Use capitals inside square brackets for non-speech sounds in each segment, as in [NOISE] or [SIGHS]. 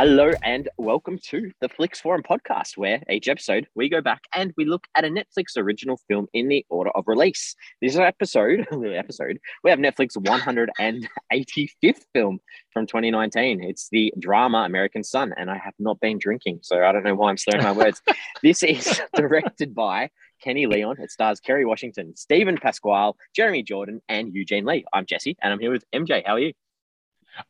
Hello and welcome to the Flix Forum podcast, where each episode we go back and we look at a Netflix original film in the order of release. This episode, [LAUGHS] episode, we have Netflix 185th film from 2019. It's the drama American Son, and I have not been drinking, so I don't know why I'm slurring my words. [LAUGHS] this is [LAUGHS] directed by Kenny Leon. It stars Kerry Washington, Steven Pasquale, Jeremy Jordan, and Eugene Lee. I'm Jesse, and I'm here with MJ. How are you?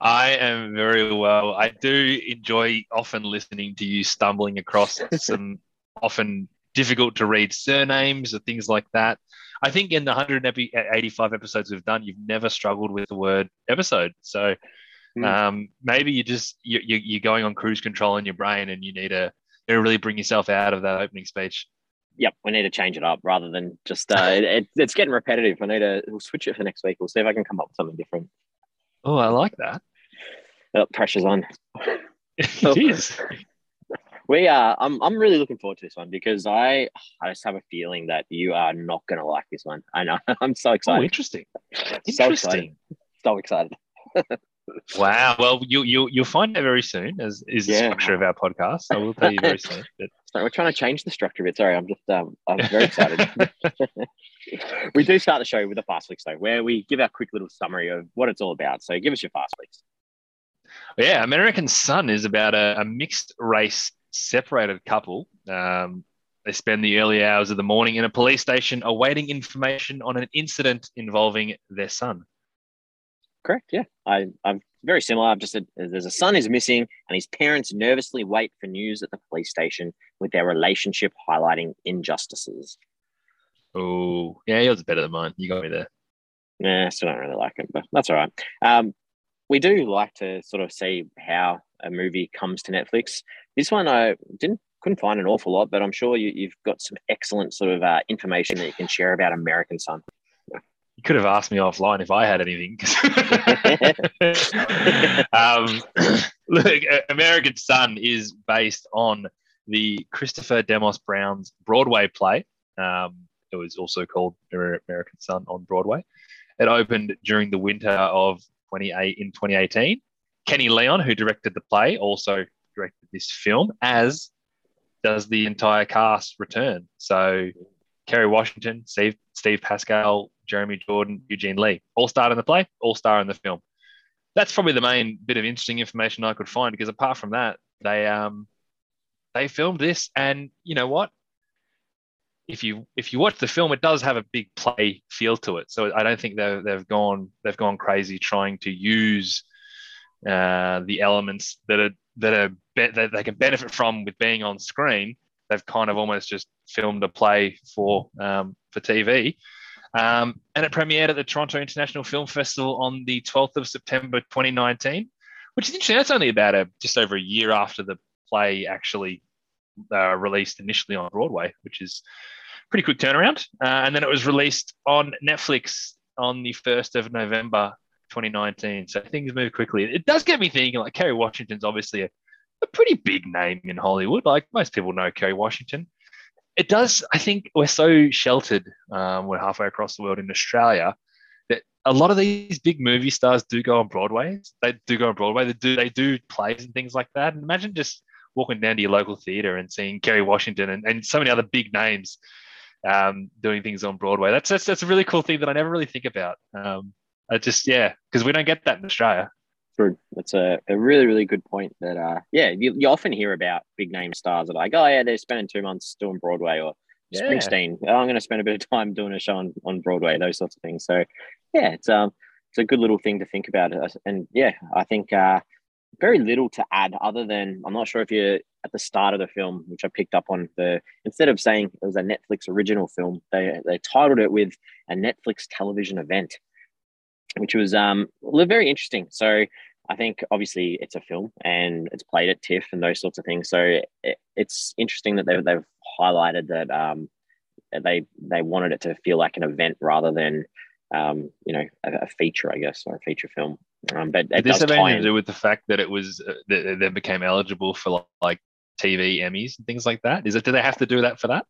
I am very well. I do enjoy often listening to you stumbling across some [LAUGHS] often difficult to read surnames or things like that. I think in the 185 episodes we've done, you've never struggled with the word episode. So mm. um, maybe you just you, you're going on cruise control in your brain, and you need to, you really bring yourself out of that opening speech. Yep, we need to change it up rather than just uh, it, it's getting repetitive. I need to we'll switch it for next week. We'll see if I can come up with something different. Oh, I like that. Oh, pressure's on. [LAUGHS] it oh. is. We are. I'm. I'm really looking forward to this one because I. I just have a feeling that you are not going to like this one. I know. [LAUGHS] I'm so oh, excited. Oh, interesting. So excited. So excited. [LAUGHS] wow. Well, you you you'll find out very soon, as is the yeah. structure of our podcast. I will tell you very soon. But... [LAUGHS] Sorry, we're trying to change the structure of it. Sorry, I'm just. Um, I'm very excited. [LAUGHS] we do start the show with a fast flicks though, where we give our quick little summary of what it's all about. So give us your fast flicks. Yeah, American Son is about a, a mixed race separated couple. Um, they spend the early hours of the morning in a police station awaiting information on an incident involving their son. Correct. Yeah, I, I'm very similar. I've just said there's a son is missing, and his parents nervously wait for news at the police station with their relationship highlighting injustices. Oh, yeah, yours is better than mine. You got me there. Nah, I still don't really like it, but that's all right. Um, we do like to sort of see how a movie comes to Netflix. This one I didn't couldn't find an awful lot, but I'm sure you, have got some excellent sort of uh, information that you can share about American Son. You could have asked me offline if I had anything. [LAUGHS] um, [CLEARS THROAT] look, American Son is based on the Christopher Demos Brown's Broadway play. Um, it was also called American Son on Broadway. It opened during the winter of 28 in 2018. Kenny Leon, who directed the play, also directed this film, as does the entire cast return. So Kerry Washington, Steve, Steve Pasquale, Jeremy Jordan, Eugene Lee, all star in the play, all star in the film. That's probably the main bit of interesting information I could find because apart from that, they um they filmed this, and you know what? if you if you watch the film, it does have a big play feel to it. So I don't think they've they've gone they've gone crazy trying to use uh, the elements that are that are be- that they can benefit from with being on screen. They've kind of almost just filmed a play for um, for TV. Um, and it premiered at the Toronto International Film Festival on the 12th of September 2019, which is interesting. That's only about a just over a year after the play actually uh, released initially on Broadway, which is pretty quick turnaround. Uh, and then it was released on Netflix on the 1st of November 2019. So things move quickly. It does get me thinking like Kerry Washington's obviously a, a pretty big name in Hollywood. Like most people know Kerry Washington. It does, I think we're so sheltered. Um, we're halfway across the world in Australia that a lot of these big movie stars do go on Broadway. They do go on Broadway. They do they do plays and things like that. And imagine just walking down to your local theater and seeing Kerry Washington and, and so many other big names um, doing things on Broadway. That's, that's that's a really cool thing that I never really think about. Um, I just yeah, because we don't get that in Australia. True. That's a, a really really good point. That uh, yeah, you, you often hear about big name stars that are like, oh yeah, they're spending two months doing Broadway or yeah. Springsteen. Oh, I'm going to spend a bit of time doing a show on, on Broadway. Those sorts of things. So yeah, it's um it's a good little thing to think about. And yeah, I think uh, very little to add other than I'm not sure if you're at the start of the film, which I picked up on the instead of saying it was a Netflix original film, they they titled it with a Netflix television event, which was um very interesting. So I think obviously it's a film and it's played at TIFF and those sorts of things. So it, it's interesting that they've, they've highlighted that um, they they wanted it to feel like an event rather than um, you know a, a feature, I guess, or a feature film. Um, but Did this have anything to do with the fact that it was uh, that they became eligible for like TV Emmys and things like that? Is it? Do they have to do that for that?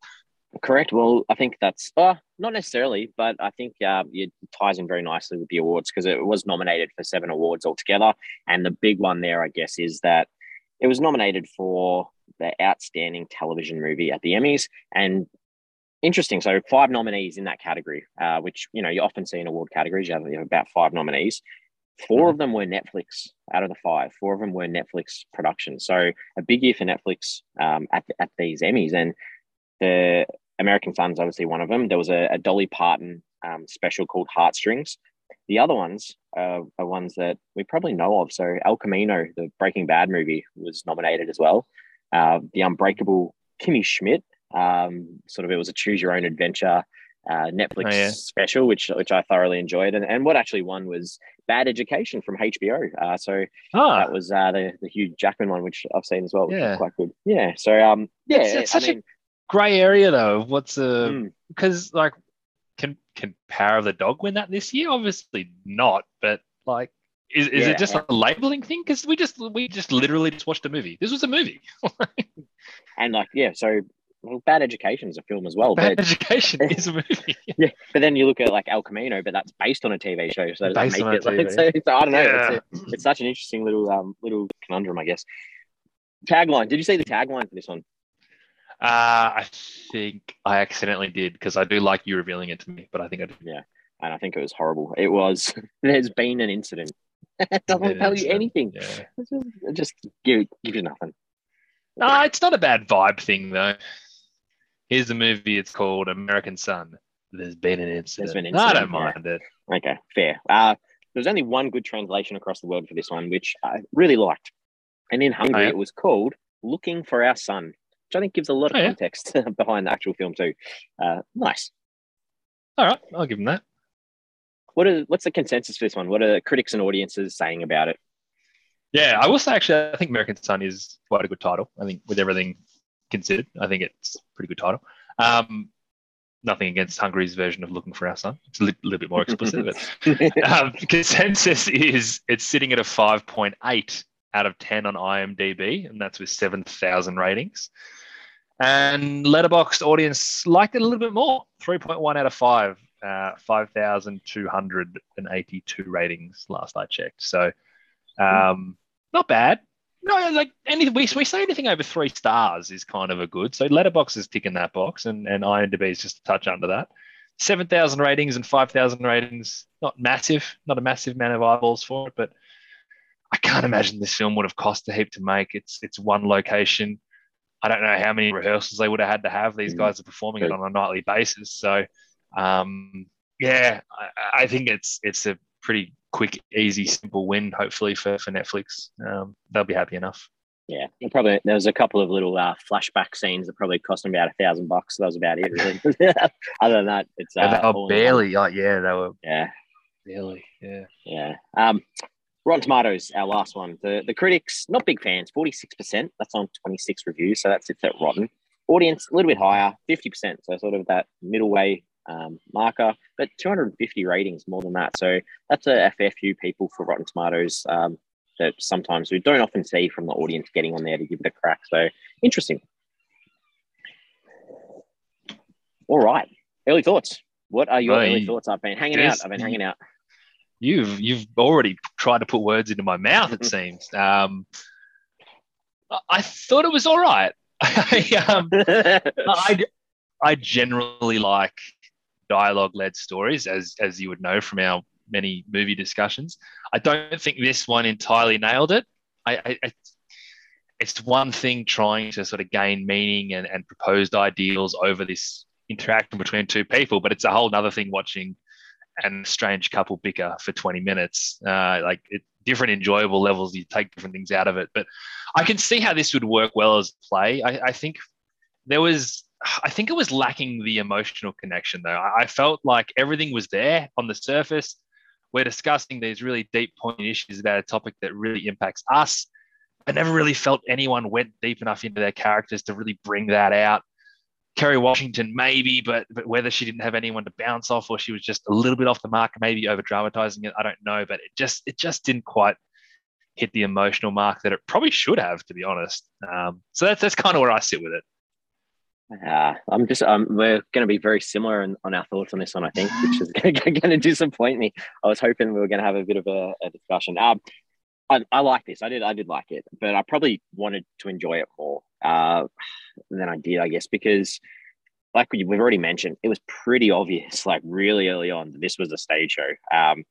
Correct. Well, I think that's uh, not necessarily, but I think uh, it ties in very nicely with the awards because it was nominated for seven awards altogether. And the big one there, I guess, is that it was nominated for the outstanding television movie at the Emmys, and interesting. So five nominees in that category, uh, which you know you often see in award categories. You have, you have about five nominees. 4 mm-hmm. of them were Netflix out of the five. Four of them were Netflix productions. So a big year for Netflix um, at at these Emmys, and the American Son's obviously one of them. There was a, a Dolly Parton um, special called Heartstrings. The other ones uh, are ones that we probably know of. So El Camino, the Breaking Bad movie, was nominated as well. Uh, the Unbreakable Kimmy Schmidt, um, sort of it was a choose your own adventure uh, Netflix oh, yeah. special, which which I thoroughly enjoyed. And, and what actually won was Bad Education from HBO. Uh, so oh. that was uh, the the Hugh Jackman one, which I've seen as well. yeah, quite good. Yeah. So um, yeah, it's, it's such mean, a grey area though. What's a because mm. like can can Power of the Dog win that this year? Obviously not, but like. Is, is yeah. it just a labeling thing? Because we just we just literally just watched a movie. This was a movie. [LAUGHS] and like yeah, so well, Bad Education is a film as well. Bad but, Education is a movie. [LAUGHS] yeah, but then you look at like El Camino, but that's based on a TV show, so based on it, like, [LAUGHS] so, so, I don't know. Yeah. It's, a, it's, such an interesting little um, little conundrum, I guess. Tagline. Did you see the tagline for this one? Uh, I think I accidentally did because I do like you revealing it to me, but I think I did. Yeah, and I think it was horrible. It was. [LAUGHS] There's been an incident. [LAUGHS] it doesn't tell you anything. Yeah. Just, just give give you nothing. No, it's not a bad vibe thing though. Here's the movie. It's called American Son. There's been an incident. Been incident I don't mind it. Okay, fair. Uh, there's only one good translation across the world for this one, which I really liked. And in Hungary, oh, yeah. it was called "Looking for Our Son," which I think gives a lot of oh, context [LAUGHS] behind the actual film too. Uh, nice. All right, I'll give them that. What are what's the consensus for this one? What are critics and audiences saying about it? Yeah, I will say actually, I think American Son is quite a good title. I think with everything considered. I think it's a pretty good title. Um, nothing against Hungary's version of Looking for Our Son. It's a li- little bit more explicit, but [LAUGHS] um, consensus is it's sitting at a 5.8 out of 10 on IMDb, and that's with 7,000 ratings. And Letterboxd audience liked it a little bit more, 3.1 out of 5, uh, 5,282 ratings last I checked. So um, not bad no, like anything we, we say anything over three stars is kind of a good. So Letterboxd is ticking that box, and and IMDb is just a touch under that. Seven thousand ratings and five thousand ratings, not massive, not a massive amount of eyeballs for it, but I can't imagine this film would have cost a heap to make. It's it's one location. I don't know how many rehearsals they would have had to have. These mm. guys are performing it on a nightly basis, so um, yeah, I, I think it's it's a pretty quick, easy, simple win. Hopefully for for Netflix, um, they'll be happy enough. Yeah, probably there was a couple of little uh, flashback scenes that probably cost them about a thousand bucks. That was about it, really. [LAUGHS] [LAUGHS] Other than that, it's uh, barely. Like, yeah, they were. Yeah, barely. Yeah, yeah. Um, Rotten Tomatoes, our last one. The the critics not big fans, forty six percent. That's on twenty six reviews, so that sits at Rotten. Audience a little bit higher, fifty percent. So sort of that middle way um, marker, but 250 ratings more than that. So that's a, a fair few people for Rotten Tomatoes um, that sometimes we don't often see from the audience getting on there to give it a crack. So interesting. All right, early thoughts. What are your early thoughts? I've been hanging out. I've been hanging out. You've you've already tried to put words into my mouth. It [LAUGHS] seems. Um, I thought it was all right. [LAUGHS] I, um, I, I generally like dialogue led stories, as as you would know from our many movie discussions. I don't think this one entirely nailed it. I, I, I it's one thing trying to sort of gain meaning and, and proposed ideals over this interaction between two people, but it's a whole other thing watching an strange couple bicker for 20 minutes. Uh, like it, different enjoyable levels, you take different things out of it. But I can see how this would work well as play. I, I think there was I think it was lacking the emotional connection though. I felt like everything was there on the surface. We're discussing these really deep point issues about a topic that really impacts us. I never really felt anyone went deep enough into their characters to really bring that out. Kerry Washington, maybe, but but whether she didn't have anyone to bounce off or she was just a little bit off the mark, maybe over dramatizing it, I don't know. But it just it just didn't quite hit the emotional mark that it probably should have, to be honest. Um, so that's that's kind of where I sit with it. Uh, I'm just um, we're going to be very similar in, on our thoughts on this one, I think, which is [LAUGHS] going to disappoint me. I was hoping we were going to have a bit of a, a discussion. Um, I, I like this. I did. I did like it, but I probably wanted to enjoy it more uh, than I did, I guess, because like we've already mentioned, it was pretty obvious, [LAUGHS] like really early on, that this was a stage show. Um,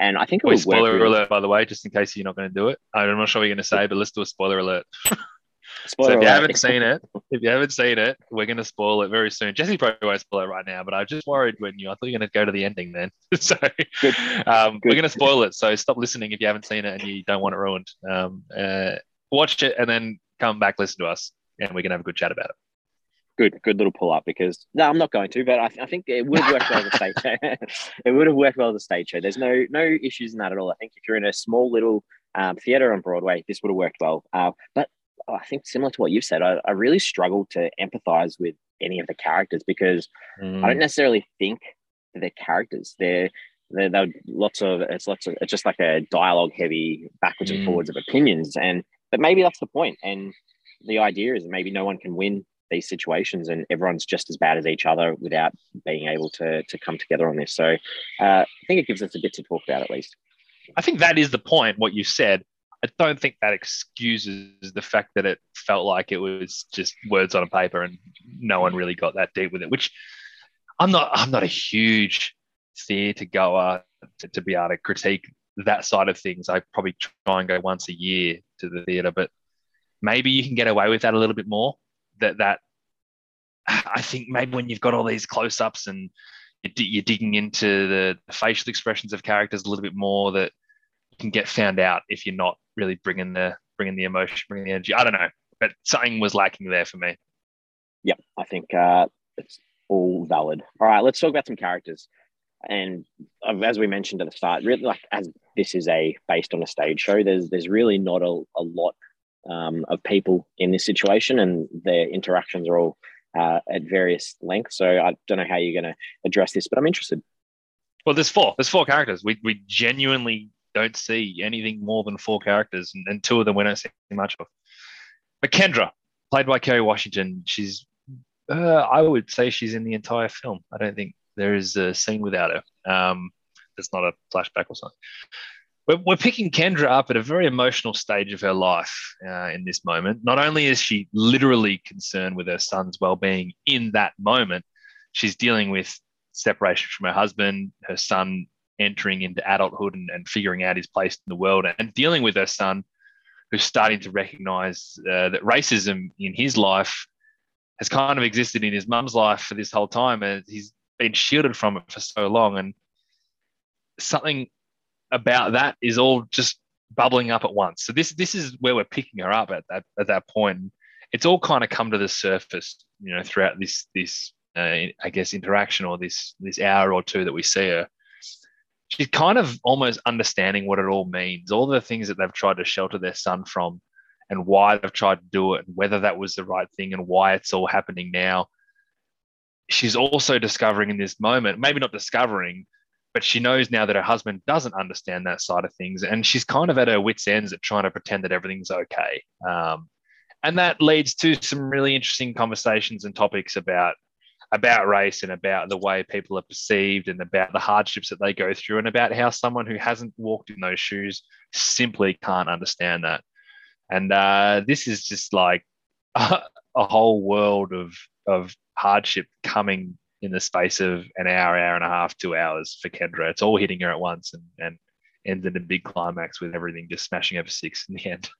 and I think it Wait, was spoiler alert, by the way, just in case you're not going to do it. I'm not sure what you're going to say, but let's do a spoiler alert. Spoiler [LAUGHS] so if you alert. haven't seen it, if you haven't seen it, we're going to spoil it very soon. Jesse probably won't spoil it right now, but I was just worried when you. I thought you were going to go to the ending then. [LAUGHS] so Good. Um, Good. we're going to spoil it. So stop listening if you haven't seen it and you don't want it ruined. Um, uh, watch it and then come back, listen to us, and we can have a good chat about it. good, good little pull up because no, I'm not going to, but I, I think it would have worked well as a stage show. [LAUGHS] it would have worked well as a stage show. There's no no issues in that at all. I think if you're in a small little um, theater on Broadway, this would have worked well. Uh, but I think similar to what you've said, I, I really struggled to empathize with any of the characters because I don't necessarily think that they're characters. They're they're, they're lots of it's lots of it's just like a dialogue heavy backwards and Mm. forwards of opinions and but maybe that's the point. and the idea is maybe no one can win these situations and everyone's just as bad as each other without being able to to come together on this so uh, i think it gives us a bit to talk about at least I think that is the point, what you said. I don't think that excuses the fact that it felt like it was just words on a paper and no one really got that deep with it, which I'm not I'm not a huge theatre goer to, to be able to critique that side of things. I probably try and go once a year to the theatre, but maybe you can get away with that a little bit more. That that I think maybe when you've got all these close-ups and you're, digging into the facial expressions of characters a little bit more, that you can get found out if you're not really bringing the bringing the emotion, bringing the energy. I don't know, but something was lacking there for me. yeah i think uh, it's all valid all right let's talk about some characters and uh, as we mentioned at the start really like as this is a based on a stage show there's there's really not a, a lot um, of people in this situation and their interactions are all uh, at various lengths so i don't know how you're going to address this but i'm interested Well, there's four. There's four characters. We we genuinely don't see anything more than four characters, and, and two of them we don't see much of. But Kendra, played by Kerry Washington, she's uh, I would say she's in the entire film. I don't think there is a scene without her. Um, it's not a flashback or something. We're, we're picking Kendra up at a very emotional stage of her life uh, in this moment. Not only is she literally concerned with her son's well-being in that moment, she's dealing with separation from her husband, her son entering into adulthood and, and figuring out his place in the world, and dealing with her son, who's starting to recognize uh, that racism in his life has kind of existed in his mum's life for this whole time, and he's been shielded from it for so long. And something about that is all just bubbling up at once. So this this is where we're picking her up at that at that point. It's all kind of come to the surface, you know, throughout this this uh, I guess interaction or this this hour or two that we see her. She's kind of almost understanding what it all means, all the things that they've tried to shelter their son from, and why they've tried to do it, and whether that was the right thing, and why it's all happening now. She's also discovering in this moment, maybe not discovering, but she knows now that her husband doesn't understand that side of things, and she's kind of at her wits' ends at trying to pretend that everything's okay. Um, and that leads to some really interesting conversations and topics about about race and about the way people are perceived and about the hardships that they go through and about how someone who hasn't walked in those shoes simply can't understand that. And uh, this is just like [LAUGHS] a whole world of of hardship coming in the space of an hour, hour and a half, two hours for Kendra. It's all hitting her at once and, and ends in a big climax with everything just smashing over six in the end.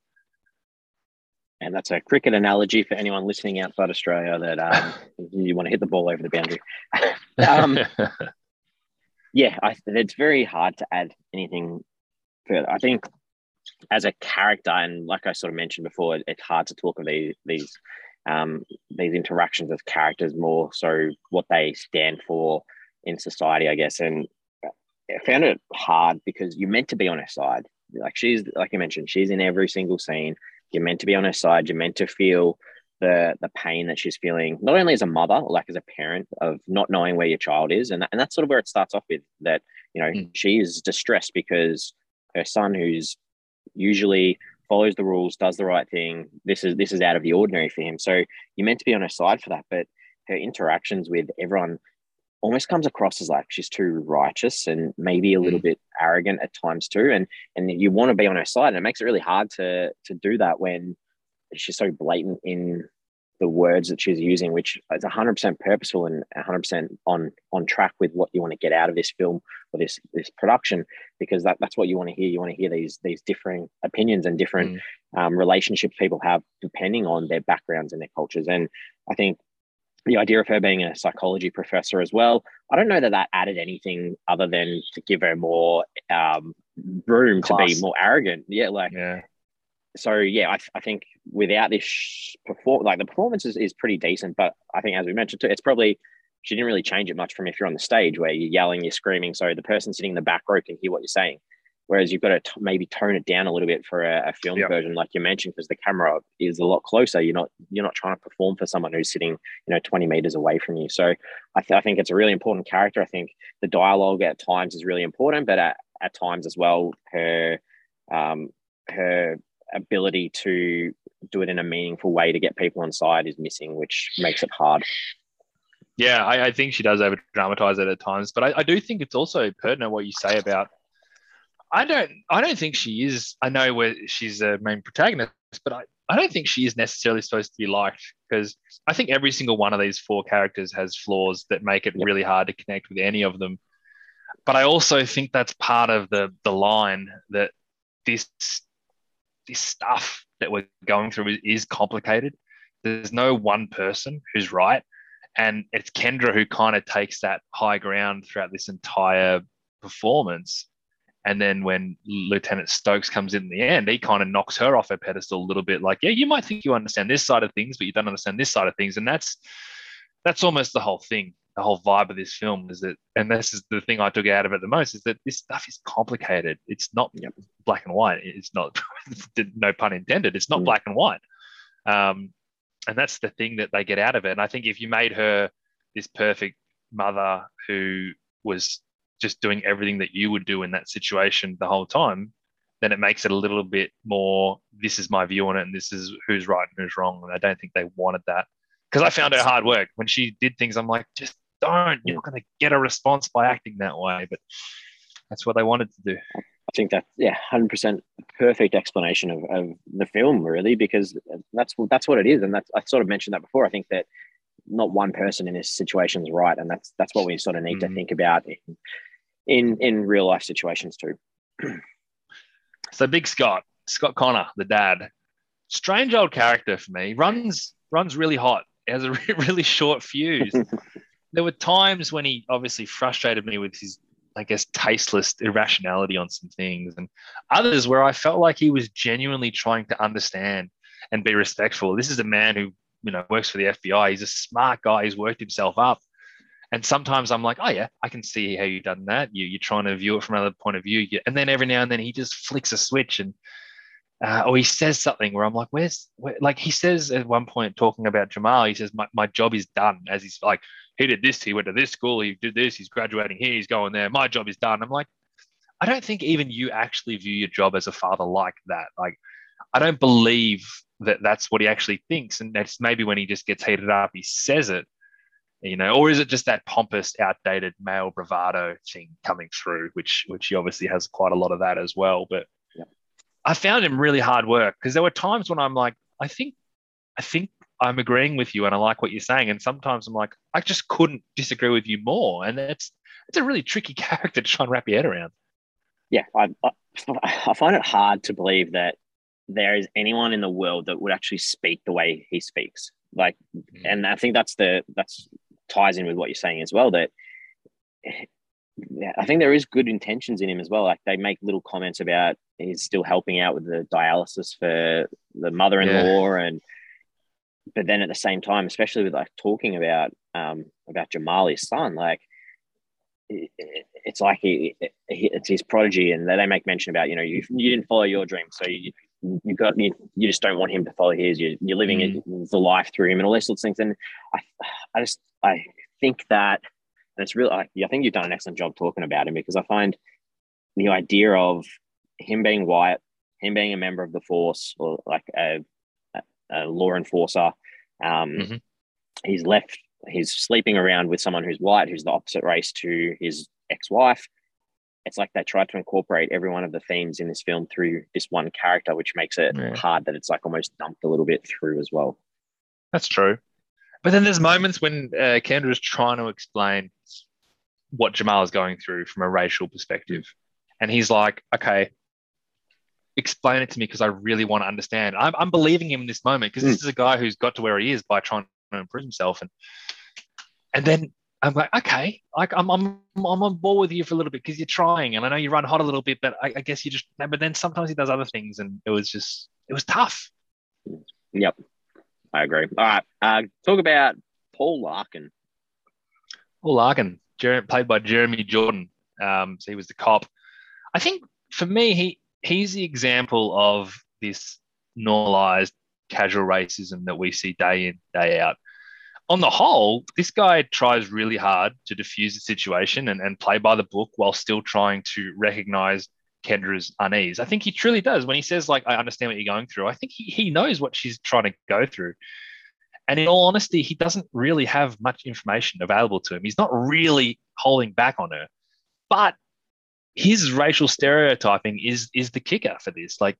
and that's a cricket analogy for anyone listening outside australia that um, [LAUGHS] you want to hit the ball over the boundary [LAUGHS] um, yeah, I, it's very hard to add anything further. I think as a character, and like I sort of mentioned before, it's hard to talk of these these um, these interactions as characters more so what they stand for in society, I guess. And I found it hard because you're meant to be on her side. Like she's like you mentioned, she's in every single scene. You're meant to be on her side. You're meant to feel the the pain that she's feeling, not only as a mother, like as a parent, of not knowing where your child is, and that, and that's sort of where it starts off with. That you know Mm. she is distressed because her son, who's usually follows the rules, does the right thing. This is this is out of the ordinary for him. So you're meant to be on her side for that, but her interactions with everyone almost comes across as like she's too righteous and maybe a little mm. bit arrogant at times too. And and you want to be on her side, and it makes it really hard to to do that when she's so blatant in the words that she's using, which is 100% purposeful and 100% on on track with what you want to get out of this film or this this production, because that, that's what you want to hear. You want to hear these these differing opinions and different mm. um, relationships people have depending on their backgrounds and their cultures. And I think the idea of her being a psychology professor as well, I don't know that that added anything other than to give her more um, room Class. to be more arrogant. Yeah, like yeah so yeah, I, I think without this perform like the performance is, is pretty decent, but I think as we mentioned too, it's probably she didn't really change it much from if you're on the stage where you're yelling, you're screaming, so the person sitting in the back row can hear what you're saying. Whereas you've got to t- maybe tone it down a little bit for a, a film yep. version, like you mentioned, because the camera is a lot closer. You're not you're not trying to perform for someone who's sitting, you know, 20 meters away from you. So I, th- I think it's a really important character. I think the dialogue at times is really important, but at, at times as well, her um, her ability to do it in a meaningful way to get people on side is missing, which makes it hard. Yeah, I, I think she does over dramatize it at times, but I, I, do think it's also pertinent what you say about. I don't. I don't think she is. I know where she's the main protagonist, but I, I don't think she is necessarily supposed to be liked because I think every single one of these four characters has flaws that make it yep. really hard to connect with any of them. But I also think that's part of the the line that this this stuff that we're going through is, complicated. There's no one person who's right. And it's Kendra who kind of takes that high ground throughout this entire performance. And then when Lieutenant Stokes comes in, in the end, he kind of knocks her off her pedestal a little bit. Like, yeah, you might think you understand this side of things, but you don't understand this side of things. And that's that's almost the whole thing the whole vibe of this film is that, and this is the thing I took out of it the most, is that this stuff is complicated. It's not yep. black and white. It's not, [LAUGHS] no pun intended. It's not mm. black and white. Um, and that's the thing that they get out of it. And I think if you made her this perfect mother who was just doing everything that you would do in that situation the whole time, then it makes it a little bit more. This is my view on it, and this is who's right and who's wrong. And I don't think they wanted that because I found her hard work when she did things. I'm like, just don't. You're not going to get a response by acting that way. But that's what they wanted to do. I think that yeah, hundred percent perfect explanation of, of the film really because that's that's what it is, and that's I sort of mentioned that before. I think that not one person in this situation is right, and that's that's what we sort of need mm-hmm. to think about in in in real life situations too. so Big Scott, Scott Connor, the dad, strange old character for me. Runs runs really hot. Has a [LAUGHS] really short fuse. [LAUGHS] there were times when he obviously frustrated me with his, I guess, tasteless irrationality on some things, and others where I felt like he was genuinely trying to understand and be respectful. This is a man who, you know, works for the FBI. He's a smart guy. He's worked himself up. And sometimes I'm like, oh yeah, I can see how you've done that. You, you're trying to view it from another point of view. And then every now and then he just flicks a switch and uh, or he says something where I'm like, where's where? like he says at one point talking about Jamal, he says, my, my job is done. As he's like, he did this, he went to this school, he did this, he's graduating here, he's going there. My job is done. I'm like, I don't think even you actually view your job as a father like that. Like, I don't believe that that's what he actually thinks. And that's maybe when he just gets heated up, he says it, you know, or is it just that pompous, outdated male bravado thing coming through, which which he obviously has quite a lot of that as well. But I found him really hard work because there were times when I'm like, I think, I think I'm agreeing with you and I like what you're saying. And sometimes I'm like, I just couldn't disagree with you more. And it's it's a really tricky [LAUGHS] character to try and wrap your head around. Yeah, I, I, I find it hard to believe that there is anyone in the world that would actually speak the way he speaks. Like, mm-hmm. and I think that's the that's ties in with what you're saying as well. That I think there is good intentions in him as well. Like they make little comments about he's still helping out with the dialysis for the mother-in-law, yeah. and but then at the same time, especially with like talking about um about Jamali's son, like it, it's like he, it's his prodigy, and they make mention about you know you you didn't follow your dream, so you you got you, you just don't want him to follow his. You, you're living mm. the life through him, and all these sorts of things. And I I just I think that and it's really, I think you've done an excellent job talking about him because I find the idea of him being white, him being a member of the force or like a, a law enforcer, um, mm-hmm. he's left he's sleeping around with someone who's white, who's the opposite race to his ex-wife. It's like they tried to incorporate every one of the themes in this film through this one character, which makes it yeah. hard that it's like almost dumped a little bit through as well. That's true. But then there's moments when uh, Kendra is trying to explain what Jamal is going through from a racial perspective. And he's like, okay, explain it to me because I really want to understand. I'm, I'm believing him in this moment because mm. this is a guy who's got to where he is by trying to improve himself. And and then I'm like, okay, like I'm I'm I'm on board with you for a little bit because you're trying, and I know you run hot a little bit, but I, I, guess you just. But then sometimes he does other things, and it was just it was tough. Yep, I agree. All right, uh, talk about Paul Larkin. Paul Larkin, played by Jeremy Jordan. Um, so he was the cop. I think for me, he he's the example of this normalized casual racism that we see day in, day out. On the whole, this guy tries really hard to diffuse the situation and, and play by the book while still trying to recognize Kendra's unease. I think he truly does. When he says, like, I understand what you're going through, I think he, he knows what she's trying to go through. And in all honesty, he doesn't really have much information available to him. He's not really holding back on her. But his racial stereotyping is is the kicker for this. Like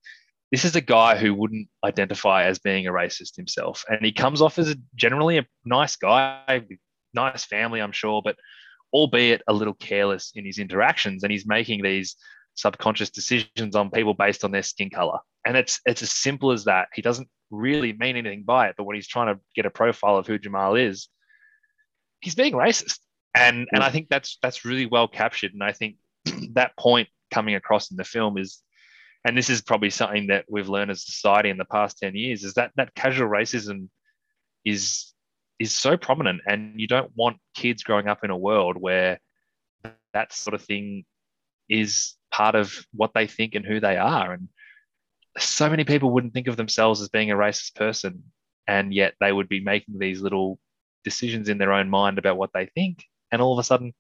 this is a guy who wouldn't identify as being a racist himself, and he comes off as a, generally a nice guy, nice family, I'm sure, but albeit a little careless in his interactions, and he's making these subconscious decisions on people based on their skin color. And it's it's as simple as that. He doesn't really mean anything by it, but when he's trying to get a profile of who Jamal is, he's being racist. And and I think that's that's really well captured. And I think [CLEARS THROAT] that point coming across in the film is, and this is probably something that we've learned as a society in the past 10 years, is that that casual racism is is so prominent and you don't want kids growing up in a world where that sort of thing is part of what they think and who they are and so many people wouldn't think of themselves as being a racist person and yet they would be making these little decisions in their own mind about what they think and all of a sudden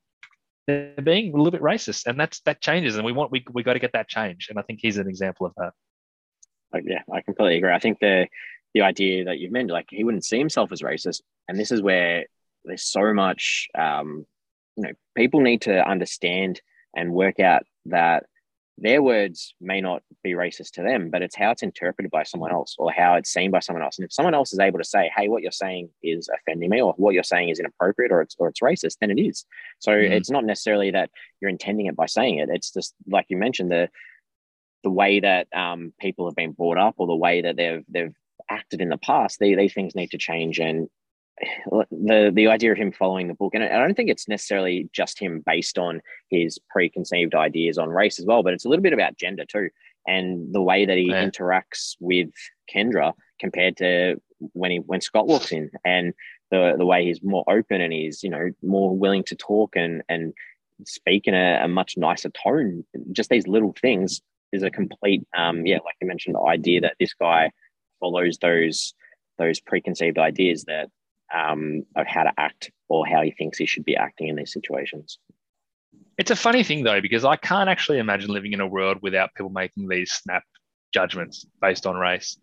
they're being a little bit racist, and that's that changes, and we want we we got to get that change, and I think he's an example of that. Yeah, I completely agree. I think the the idea that you've mentioned, like he wouldn't see himself as racist, and this is where there's so much, um, you know, people need to understand and work out that their words may not be racist to them, but it's how it's interpreted by someone else or how it's seen by someone else. And if someone else is able to say, "Hey, what you're saying is offending me," or "What you're saying is inappropriate," or it's or it's racist, then it is. So mm. it's not necessarily that you're intending it by saying it. It's just like you mentioned the the way that um, people have been brought up or the way that they've they've acted in the past. They, these things need to change, and the the idea of him following the book, and I don't think it's necessarily just him based on his preconceived ideas on race as well, but it's a little bit about gender too, and the way that he yeah. interacts with Kendra compared to when he when Scott walks in, and the the way he's more open and he's you know more willing to talk and and speak in a, a much nicer tone. Just these little things is a complete um yeah, like you mentioned, the idea that this guy follows those those preconceived ideas that um, of how to act or how he thinks he should be acting in these situations. It's a funny thing though, because I can't actually imagine living in a world without people making these snap judgments based on race,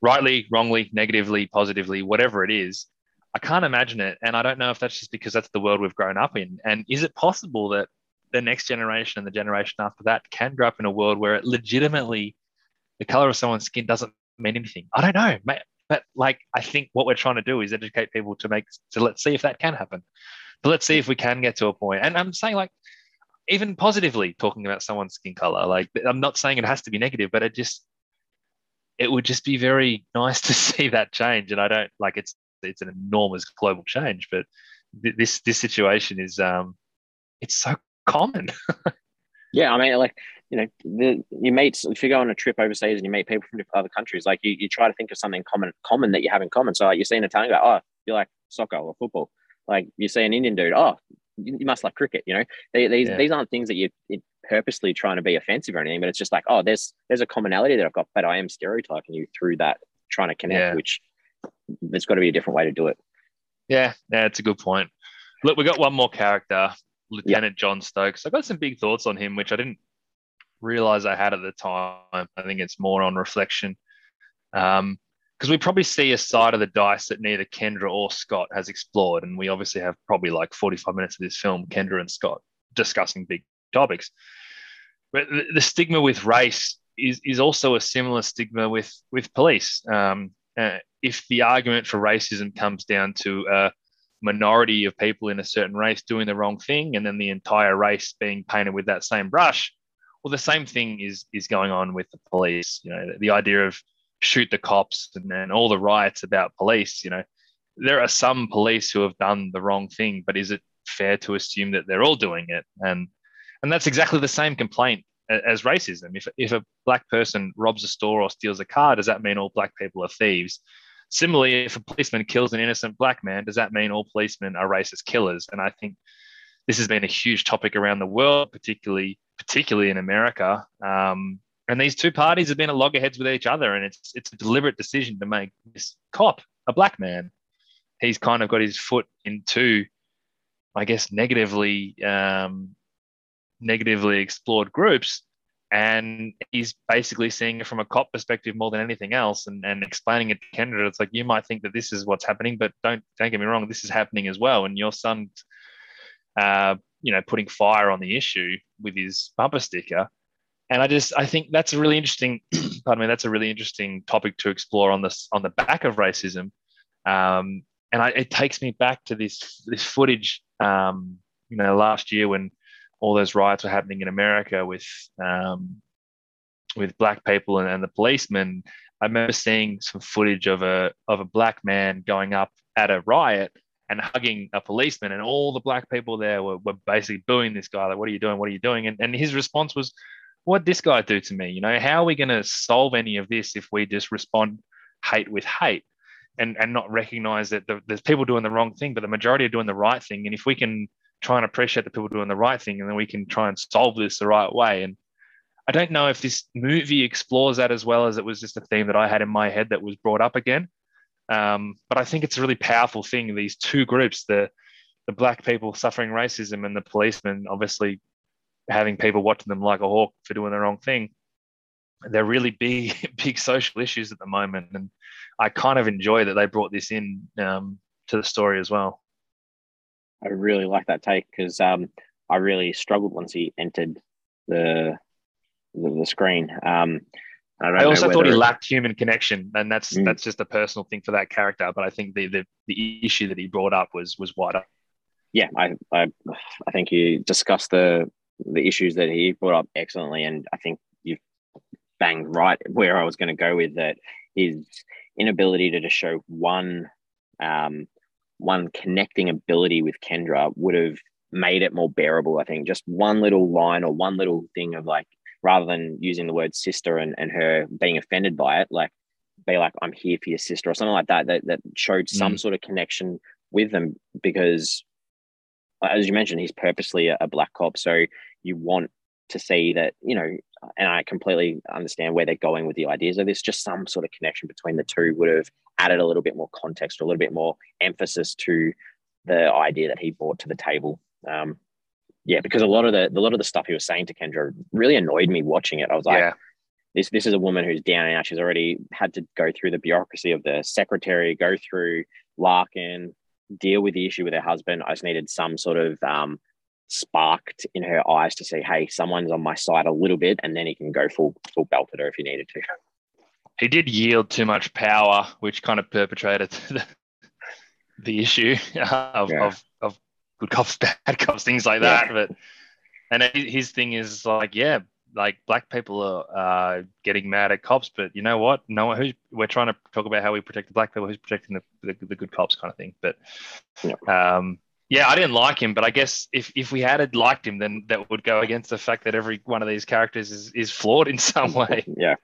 rightly, wrongly, negatively, positively, whatever it is. I can't imagine it. And I don't know if that's just because that's the world we've grown up in. And is it possible that the next generation and the generation after that can grow up in a world where it legitimately the color of someone's skin doesn't mean anything? I don't know. But like, I think what we're trying to do is educate people to make, so let's see if that can happen. But let's see if we can get to a point. And I'm saying like, even positively talking about someone's skin color, like I'm not saying it has to be negative, but it just, it would just be very nice [LAUGHS] to see that change. And I don't like it's, it's an enormous global change, but this, this situation is, um, it's so common. [LAUGHS] yeah. I mean, like, you know, the, you meet if you go on a trip overseas and you meet people from other countries, like you, you try to think of something common common that you have in common. So like you see an Italian guy, oh, you like soccer or football. Like you see an Indian dude, oh, you, you must like cricket. You know, they, these yeah. these aren't things that you purposely trying to be offensive or anything, but it's just like, oh, there's there's a commonality that I've got, but I am stereotyping you through that, trying to connect, yeah. which there's got to be a different way to do it. Yeah, yeah, it's a good point. Look, we got one more character, Lieutenant yep. John Stokes. I got some big thoughts on him, which I didn't realize I had at the time. I think it's more on reflection. Um, because we probably see a side of the dice that neither Kendra or Scott has explored, and we obviously have probably like 45 minutes of this film, Kendra and Scott discussing big topics. But the, stigma with race is, is also a similar stigma with with police. Um, uh, if the argument for racism comes down to a minority of people in a certain race doing the wrong thing, and then the entire race being painted with that same brush, well, the same thing is is going on with the police. You know, the idea of shoot the cops and, and all the riots about police. You know, there are some police who have done the wrong thing, but is it fair to assume that they're all doing it? And and that's exactly the same complaint as racism. If, if a black person robs a store or steals a car, does that mean all black people are thieves? Similarly, if a policeman kills an innocent black man, does that mean all policemen are racist killers? And I think this has been a huge topic around the world, particularly particularly in America. Um, and these two parties have been at loggerheads with each other, and it's it's a deliberate decision to make this cop a black man. He's kind of got his foot into, I guess, negatively um, negatively explored groups and he's basically seeing it from a cop perspective more than anything else and, and explaining it to Kendra. It's like you might think that this is what's happening, but don't don't get me wrong, this is happening as well. And your son uh, you know, putting fire on the issue with his bumper sticker. And I just I think that's a really interesting [CLEARS THROAT] pardon me, that's a really interesting topic to explore on this on the back of racism. Um, and I, it takes me back to this this footage um, you know, last year when all those riots were happening in America with um, with black people and, and the policemen. I remember seeing some footage of a of a black man going up at a riot and hugging a policeman, and all the black people there were, were basically booing this guy. Like, what are you doing? What are you doing? And, and his response was, What this guy do to me? You know, how are we going to solve any of this if we just respond hate with hate? And, and not recognize that the, there's people doing the wrong thing, but the majority are doing the right thing. And if we can try and appreciate the people doing the right thing, and then we can try and solve this the right way. And I don't know if this movie explores that as well as it was just a theme that I had in my head that was brought up again. Um, but I think it's a really powerful thing. These two groups, the the black people suffering racism and the policemen, obviously having people watching them like a hawk for doing the wrong thing. They're really [LAUGHS] big, big social issues at the moment, and I kind of enjoy that they brought this in um, to the story as well. I really like that take because um, I really struggled once he entered the the, the screen. Um, I, I also thought he lacked human connection, and that's mm. that's just a personal thing for that character. But I think the, the the issue that he brought up was was wider. Yeah, I I, I think you discussed the the issues that he brought up excellently, and I think you've banged right where I was going to go with that. His inability to just show one um, one connecting ability with Kendra would have made it more bearable. I think just one little line or one little thing of like, rather than using the word sister and, and her being offended by it, like be like, I'm here for your sister or something like that, that, that showed some mm. sort of connection with them because as you mentioned, he's purposely a, a black cop. So you want to see that, you know, and I completely understand where they're going with the ideas of this. Just some sort of connection between the two would have added a little bit more context or a little bit more emphasis to the idea that he brought to the table. Um, yeah, because a lot of the a lot of the stuff he was saying to Kendra really annoyed me watching it. I was like, yeah. this this is a woman who's down and out. She's already had to go through the bureaucracy of the secretary, go through Larkin, deal with the issue with her husband. I just needed some sort of um, sparked in her eyes to say, hey, someone's on my side a little bit, and then he can go full full belt at her if he needed to. He did yield too much power, which kind of perpetrated [LAUGHS] the, the issue of, yeah. of, of good cops, [LAUGHS] bad cops, things like that. Yeah. But and his thing is like, yeah, like black people are uh, getting mad at cops, but you know what? No one who's we're trying to talk about how we protect the black people, who's protecting the, the, the good cops, kind of thing. But yeah. um, yeah, I didn't like him, but I guess if, if we had liked him, then that would go against the fact that every one of these characters is, is flawed in some way. [LAUGHS] Yeah.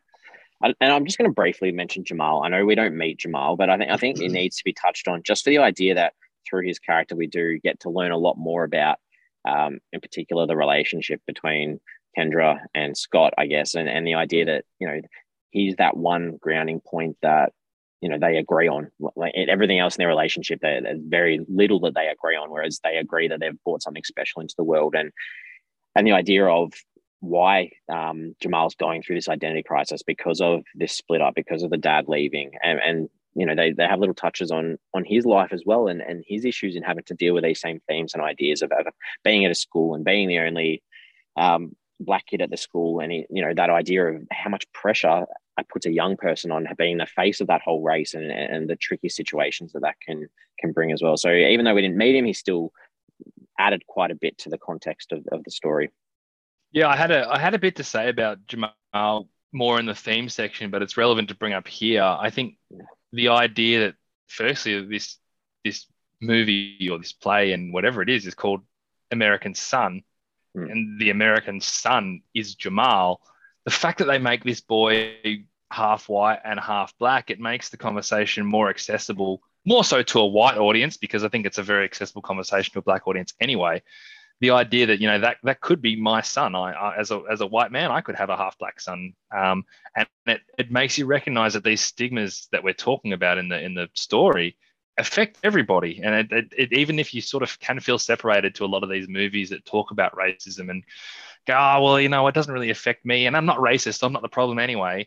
And I'm just going to briefly mention Jamal. I know we don't meet Jamal, but I think I think it needs to be touched on just for the idea that through his character we do get to learn a lot more about, um, in particular, the relationship between Kendra and Scott, I guess, and and the idea that you know he's that one grounding point that you know they agree on. Like everything else in their relationship there's very little that they agree on whereas they agree that they've brought something special into the world. And and the idea of why um, Jamal's going through this identity crisis because of this split up, because of the dad leaving, and, and you know they, they have little touches on on his life as well, and and his issues in having to deal with these same themes and ideas of, being at a school and being the only um, black kid at the school, and he, you know that idea of how much pressure puts a young person on being the face of that whole race and and the tricky situations that that can can bring as well. So even though we didn't meet him, he still added quite a bit to the context of, of the story. Yeah, I had a I had a bit to say about Jamal more in the theme section, but it's relevant to bring up here. I think the idea that firstly this this movie or this play and whatever it is is called American Son, mm. and the American son is Jamal. The fact that they make this boy half white and half black, it makes the conversation more accessible, more so to a white audience because I think it's a very accessible conversation to a black audience anyway the idea that you know that that could be my son. I, I, as a as a white man, I could have a half black son, um, and it, it makes you recognize that these stigmas that we're talking about in the in the story affect everybody. And it, it, it, even if you sort of can feel separated to a lot of these movies that talk about racism and go, oh, well, you know, it doesn't really affect me, and I'm not racist. I'm not the problem anyway.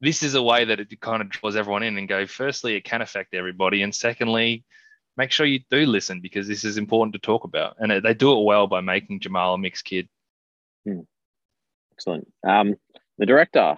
This is a way that it kind of draws everyone in and go. Firstly, it can affect everybody, and secondly, make sure you do listen because this is important to talk about. And they do it well by making Jamal a mixed kid. Hmm. Excellent. Um, the director,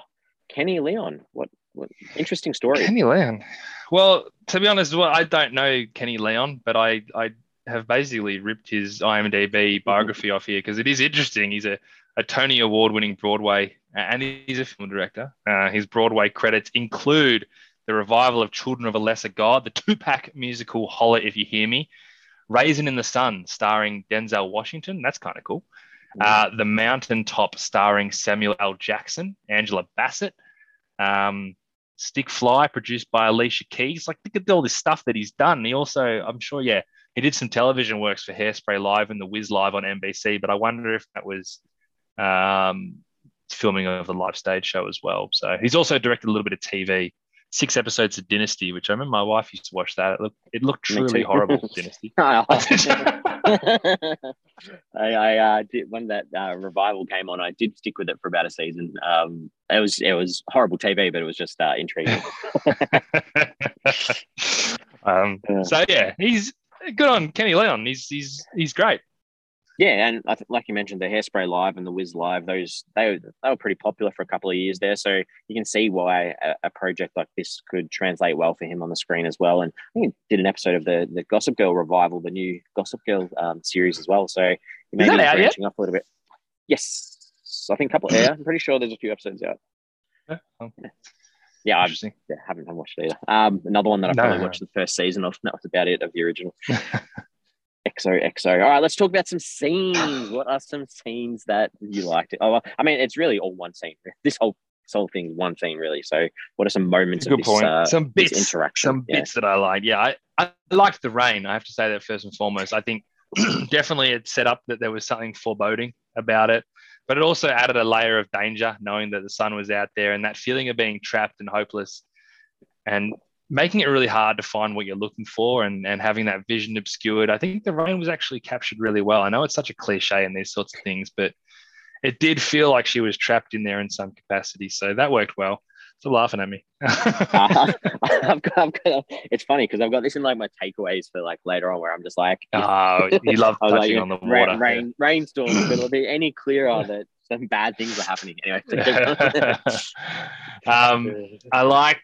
Kenny Leon. What, what interesting story. Kenny Leon. Well, to be honest, well, I don't know Kenny Leon, but I, I have basically ripped his IMDb mm-hmm. biography off here because it is interesting. He's a, a Tony Award winning Broadway and he's a film director. Uh, his Broadway credits include the revival of Children of a Lesser God, the Tupac musical Holler If You Hear Me, Raisin in the Sun, starring Denzel Washington. That's kind of cool. Uh, the Mountaintop, starring Samuel L. Jackson, Angela Bassett. Um, Stick Fly, produced by Alicia Keys. Like, look at all this stuff that he's done. He also, I'm sure, yeah, he did some television works for Hairspray Live and The Wiz Live on NBC, but I wonder if that was um, filming of the live stage show as well. So he's also directed a little bit of TV six episodes of Dynasty, which I remember my wife used to watch that. It looked, it looked truly horrible, [LAUGHS] Dynasty. [LAUGHS] [LAUGHS] I, I uh, did when that uh, revival came on. I did stick with it for about a season. Um, it was it was horrible TV, but it was just uh, intriguing. um, so yeah, he's good on Kenny Leon. He's he's he's great. Yeah, and I th- like you mentioned, the Hairspray Live and the Wiz Live, those they they were pretty popular for a couple of years there. So you can see why a, a, project like this could translate well for him on the screen as well. And I think he did an episode of the the Gossip Girl revival, the new Gossip Girl um, series as well. So maybe branching up a little bit. Yes, I think a couple. Yeah, I'm pretty sure there's a few episodes out. Yeah, yeah. Yeah, I yeah, haven't, haven't watched it either. Um, another one that I no, probably watched the first season of. That was about it of the original. [LAUGHS] XOXO. All right, let's talk about some scenes. what are some scenes that you liked? Oh, I mean, it's really all one scene. This whole this whole thing's one scene, really. So, what are some moments Good of this, point. Uh, some bits, interaction? Some yeah. bits that I like. Yeah, I, I liked the rain. I have to say that first and foremost. I think [CLEARS THROAT] definitely it set up that there was something foreboding about it, but it also added a layer of danger, knowing that the son was out there and that feeling of being trapped and hopeless. And making it really hard to find what you're looking for and, and having that vision obscured. I think the rain was actually captured really well. I know it's such a cliche in these sorts of things, but it did feel like she was trapped in there in some capacity. So that worked well. So laughing at me. uh, [LAUGHS] [LAUGHS] I've got, I've got, it's funny because I've got this in like my takeaways for like later on where I'm just like, oh, you love [LAUGHS] touching like, on the water. Rain, rain yeah. rainstorms, but it'll be any clearer that some bad things are happening anyway. um, I like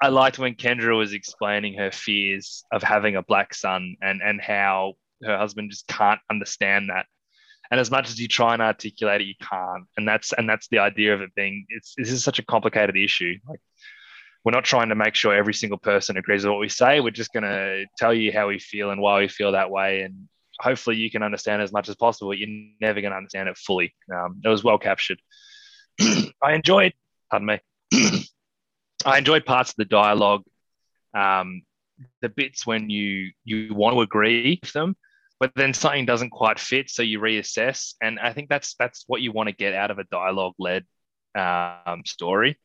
I liked when Kendra was explaining her fears of having a black son and and how her husband just can't understand that. And as much as you try and articulate it, you can't. And that's and that's the idea of it being it's this is such a complicated issue. Like we're not trying to make sure every single person agrees with what we say. We're just gonna tell you how we feel and why we feel that way. And hopefully you can understand as much as possible. You're never gonna understand it fully. Um, it was well captured. [CLEARS THROAT] I enjoyed, pardon me. [CLEARS THROAT] I enjoyed parts of the dialogue, um, the bits when you you want to agree with them, but then something doesn't quite fit, so you reassess. And I think that's that's what you want to get out of a dialogue led um, story.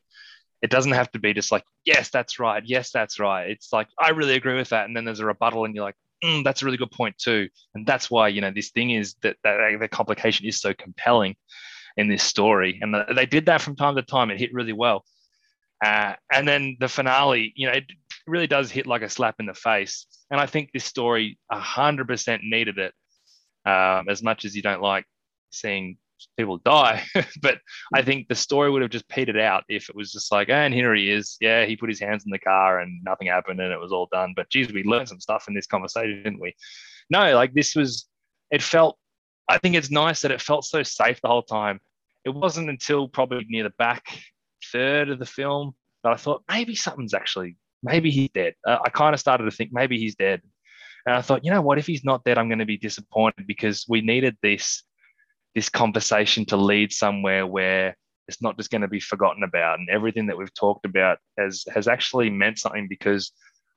It doesn't have to be just like yes, that's right, yes, that's right. It's like I really agree with that, and then there's a rebuttal, and you're like. Mm, that's a really good point too, and that's why you know this thing is that, that the complication is so compelling in this story, and they did that from time to time. It hit really well. Uh, and then the finale, you know, it really does hit like a slap in the face. And I think this story 100% needed it. Um, as much as you don't like seeing people die, [LAUGHS] but I think the story would have just petered out if it was just like, and here he is. Yeah, he put his hands in the car and nothing happened and it was all done. But geez, we learned some stuff in this conversation, didn't we? No, like this was, it felt, I think it's nice that it felt so safe the whole time. It wasn't until probably near the back third of the film that I thought maybe something's actually, maybe he's dead. Uh, I kind of started to think maybe he's dead. And I thought, you know what, if he's not dead, I'm going to be disappointed because we needed this this conversation to lead somewhere where it's not just going to be forgotten about and everything that we've talked about has has actually meant something because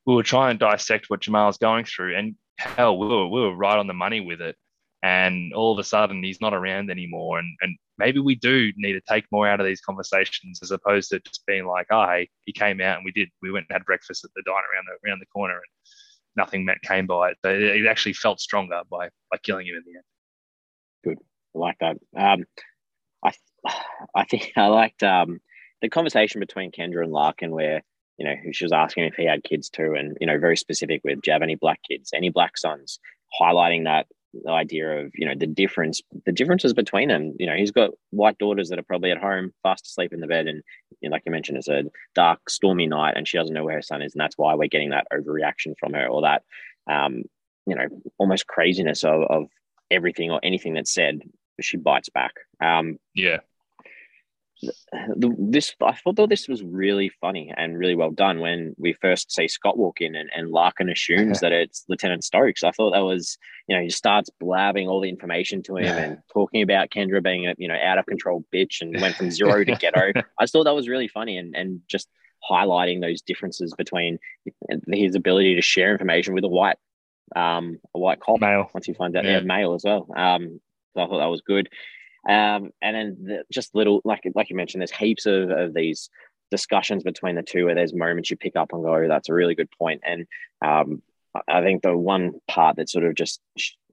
we were trying to dissect what Jamal's going through and hell we were, we were right on the money with it and all of a sudden he's not around anymore. And and maybe we do need to take more out of these conversations as opposed to just being like oh hey he came out and we did we went and had breakfast at the diner around the around the corner and nothing came by it. But it actually felt stronger by by killing him in the end. Good. I like that. Um i i think [LAUGHS] i liked um the conversation between kendra and larkin where you know she was asking if he had kids too and you know very specific with do you have any black kids? Any black sons highlighting that the idea of you know the difference the differences between them. You know he's got white daughters that are probably at home fast asleep in the bed and you know, like you mentioned it's a dark stormy night and she doesn't know where her son is and that's why we're getting that overreaction from her or that um you know almost craziness of, of everything or anything that's said she bites back. Um yeah this I thought this was really funny and really well done when we first see Scott walk in and, and Larkin assumes that it's Lieutenant Stokes. I thought that was, you know, he starts blabbing all the information to him yeah. and talking about Kendra being a, you know, out of control bitch and went from zero to [LAUGHS] ghetto. I thought that was really funny and, and just highlighting those differences between his ability to share information with a white um a white cop male once he finds out yeah. male as well. Um so I thought that was good. Um, and then the, just little, like like you mentioned, there's heaps of, of these discussions between the two where there's moments you pick up and go, that's a really good point. And um, I think the one part that sort of just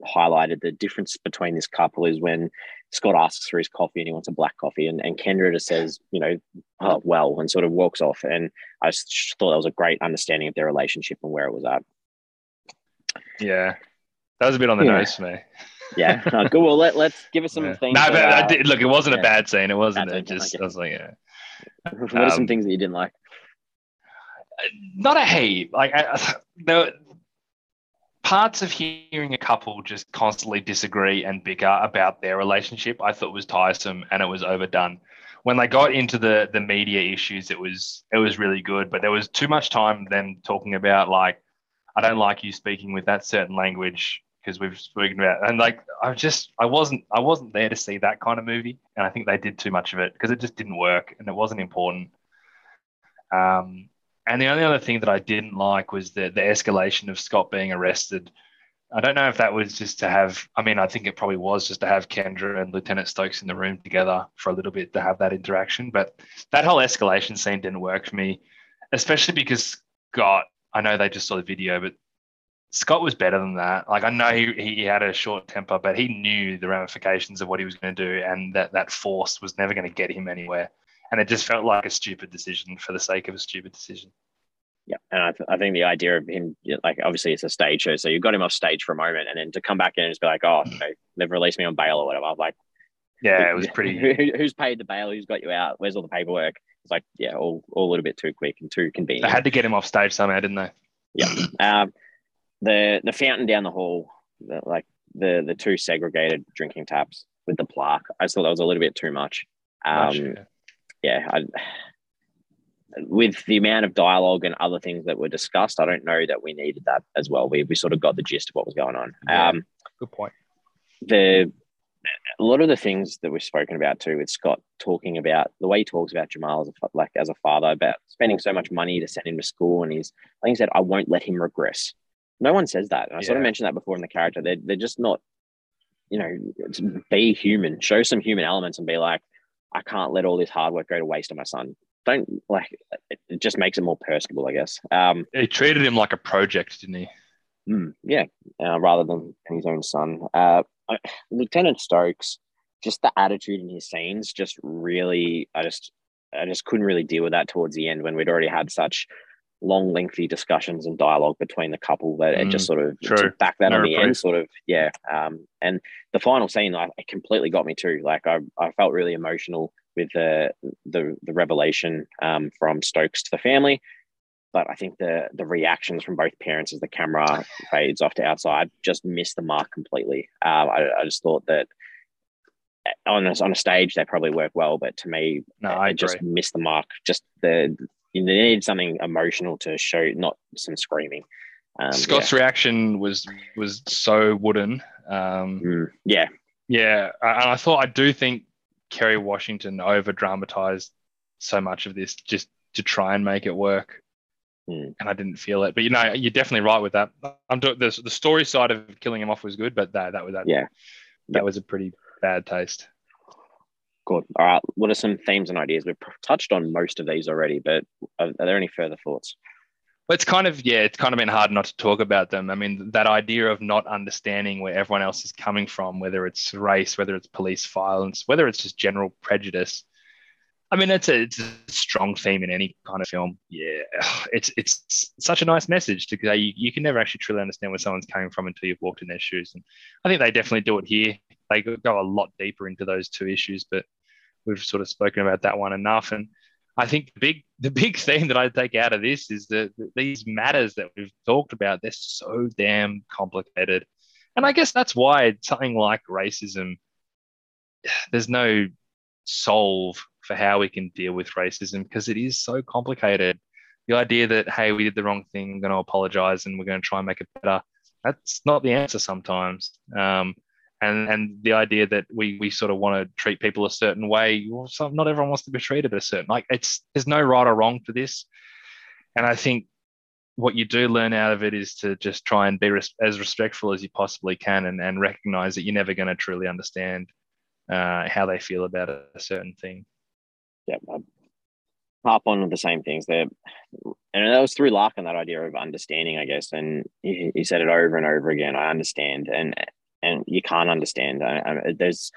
highlighted the difference between this couple is when Scott asks for his coffee and he wants a black coffee, and, and Kendra just says, you know, oh, well, and sort of walks off. And I just thought that was a great understanding of their relationship and where it was at. Yeah, that was a bit on the yeah. nose for me yeah. Uh, good. Well, let, let's give us some yeah. things. No, but uh, did, look, it wasn't yeah. a bad scene. It wasn't. It just, I was like, yeah. what are um, some things that you didn't like? Not a hate. Like, I, [LAUGHS] the parts of hearing a couple just constantly disagree and bicker about their relationship, I thought was tiresome and it was overdone. When they got into the the media issues, it was it was really good, but there was too much time them talking about like, I don't like you speaking with that certain language because we've spoken about and like I just I wasn't I wasn't there to see that kind of movie and I think they did too much of it because it just didn't work and it wasn't important. Um, and the only other thing that I didn't like was the the escalation of Scott being arrested. I don't know if that was just to have. I mean, I think it probably was just to have Kendra and Lieutenant Stokes in the room together for a little bit to have that interaction. But that whole escalation scene didn't work for me, especially because Scott. I know they just saw the video, but Scott was better than that. Like I know he, he had a short temper, but he knew the ramifications of what he was going to do, and that that force was never going to get him anywhere. And it just felt like a stupid decision for the sake of a stupid decision. Yeah, and I, th- I think the idea of him, like obviously it's a stage show, so you got him off stage for a moment, and then to come back in and just be like, oh, you know, they've released me on bail or whatever. I was like, yeah, it was pretty. [LAUGHS] who's paid the bail? Who's got you out? Where's all the paperwork? It's like, yeah, all, all a little bit too quick and too convenient. They had to get him off stage somehow, didn't they? Yeah. Um, the the fountain down the hall, the, like the the two segregated drinking taps with the plaque. I just thought that was a little bit too much. Um, yeah, I, with the amount of dialogue and other things that were discussed, I don't know that we needed that as well. We we sort of got the gist of what was going on. Yeah, um, good point. The a lot of the things that we've spoken about too, with Scott talking about the way he talks about Jamal as a, like as a father about spending so much money to send him to school, and he's like he said, I won't let him regress no one says that. And I yeah. sort of mentioned that before in the character. They're, they're just not, you know, be human, show some human elements and be like, I can't let all this hard work go to waste on my son. Don't like it, it just makes it more personable, I guess. Um, he treated him like a project, didn't he? Mm, yeah, uh, rather than his own son. Uh, Lieutenant Stokes, just the attitude in his scenes just really I just I just couldn't really deal with that towards the end when we'd already had such long, lengthy discussions and dialogue between the couple that mm, it just sort of back that no on the end, sort of yeah. Um, and the final scene, like, it completely got me too. Like I, I felt really emotional with the the the revelation um, from Stokes to the family, but I think the the reactions from both parents as the camera fades off to outside just missed the mark completely. Uh, I, I just thought that on a, on a stage they probably work well, but to me, no, I just missed the mark. Just the you need something emotional to show, not some screaming. Um, Scott's yeah. reaction was was so wooden. Um, mm, yeah, yeah, and I thought I do think Kerry Washington over dramatized so much of this just to try and make it work. Mm. And I didn't feel it, but you know, you're definitely right with that. I'm doing the, the story side of killing him off was good, but that that was that. Yeah, that yep. was a pretty bad taste. Good. All right. What are some themes and ideas? We've touched on most of these already, but are, are there any further thoughts? Well, it's kind of yeah, it's kind of been hard not to talk about them. I mean, that idea of not understanding where everyone else is coming from, whether it's race, whether it's police violence, whether it's just general prejudice. I mean, it's a, it's a strong theme in any kind of film. Yeah, [SIGHS] it's it's such a nice message to say you, you can never actually truly understand where someone's coming from until you've walked in their shoes. And I think they definitely do it here. They go a lot deeper into those two issues, but we've sort of spoken about that one enough. And I think the big the big [LAUGHS] theme that I take out of this is that these matters that we've talked about, they're so damn complicated. And I guess that's why something like racism, [SIGHS] there's no solve for how we can deal with racism because it is so complicated. The idea that, hey, we did the wrong thing, I'm going to apologize and we're going to try and make it better, that's not the answer sometimes. Um, and and the idea that we we sort of want to treat people a certain way not everyone wants to be treated a certain like it's there's no right or wrong for this and i think what you do learn out of it is to just try and be res- as respectful as you possibly can and, and recognize that you're never going to truly understand uh, how they feel about a, certain thing yeah I harp on the same things there and that was through Larkin that idea of understanding, I guess. And he, he said it over and over again. I understand, and and you can't understand. I, I, there's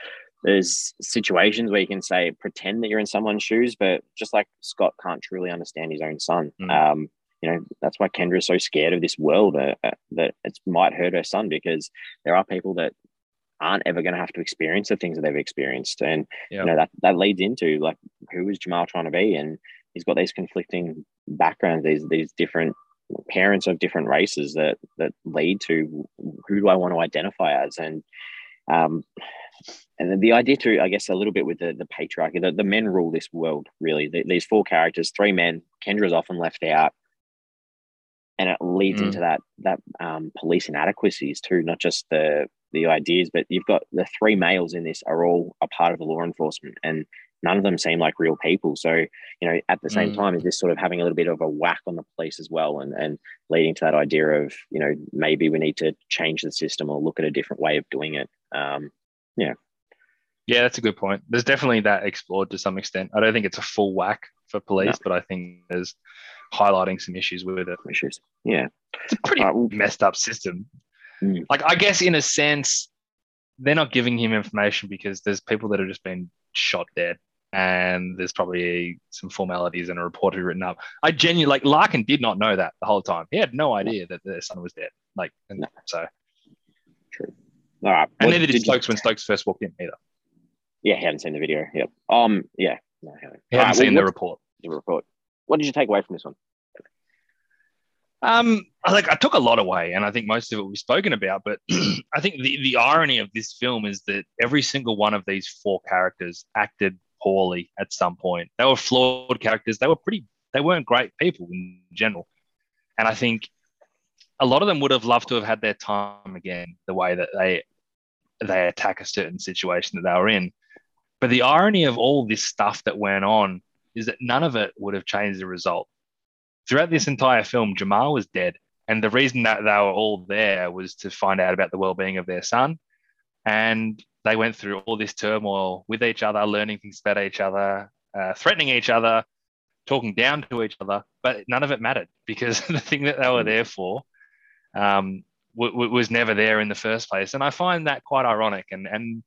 there's situations where you can say pretend that you're in someone's shoes, but just like Scott can't truly understand his own son. Mm. Um, you know that's why Kendra is so scared of this world uh, uh, that it might hurt her son because there are people that aren't ever going to have to experience the things that they've experienced, and yep. you know that that leads into like who is Jamal trying to be, and he's got these conflicting backgrounds, these these different parents of different races that that lead to who do I want to identify as? And um, and then the idea to I guess a little bit with the, the patriarchy the, the men rule this world really. The, these four characters three men Kendra's often left out. And it leads mm. into that that um, police inadequacies too not just the the ideas but you've got the three males in this are all a part of the law enforcement. And none of them seem like real people. So, you know, at the same mm. time, is this sort of having a little bit of a whack on the police as well and, and leading to that idea of, you know, maybe we need to change the system or look at a different way of doing it. Um, yeah. Yeah, that's a good point. There's definitely that explored to some extent. I don't think it's a full whack for police, no. but I think there's highlighting some issues with it. Issues. Yeah. It's a pretty uh, messed up system. Mm. Like, I guess in a sense, they're not giving him information because there's people that have just been shot dead and there's probably some formalities and a report to be written up. I genuinely like Larkin did not know that the whole time. He had no idea that their son was dead. Like, and so true. All right, and neither did Stokes you... when Stokes first walked in either. Yeah, he hadn't seen the video. Yep. Um. Yeah. No, he hadn't, he hadn't right, seen well, the report. The report. What did you take away from this one? Um, I like I took a lot away, and I think most of it we've spoken about. But [CLEARS THROAT] I think the the irony of this film is that every single one of these four characters acted poorly at some point. They were flawed characters. They were pretty. They weren't great people in general, and I think a lot of them would have loved to have had their time again. The way that they they attack a certain situation that they were in. But the irony of all this stuff that went on is that none of it would have changed the result throughout this entire film, Jamal was dead. And the reason that they were all there was to find out about the well being of their son. And they went through all this turmoil with each other, learning things about each other, uh, threatening each other, talking down to each other. But none of it mattered because [LAUGHS] the thing that they were there for um, w- w- was never there in the first place. And I find that quite ironic. And, and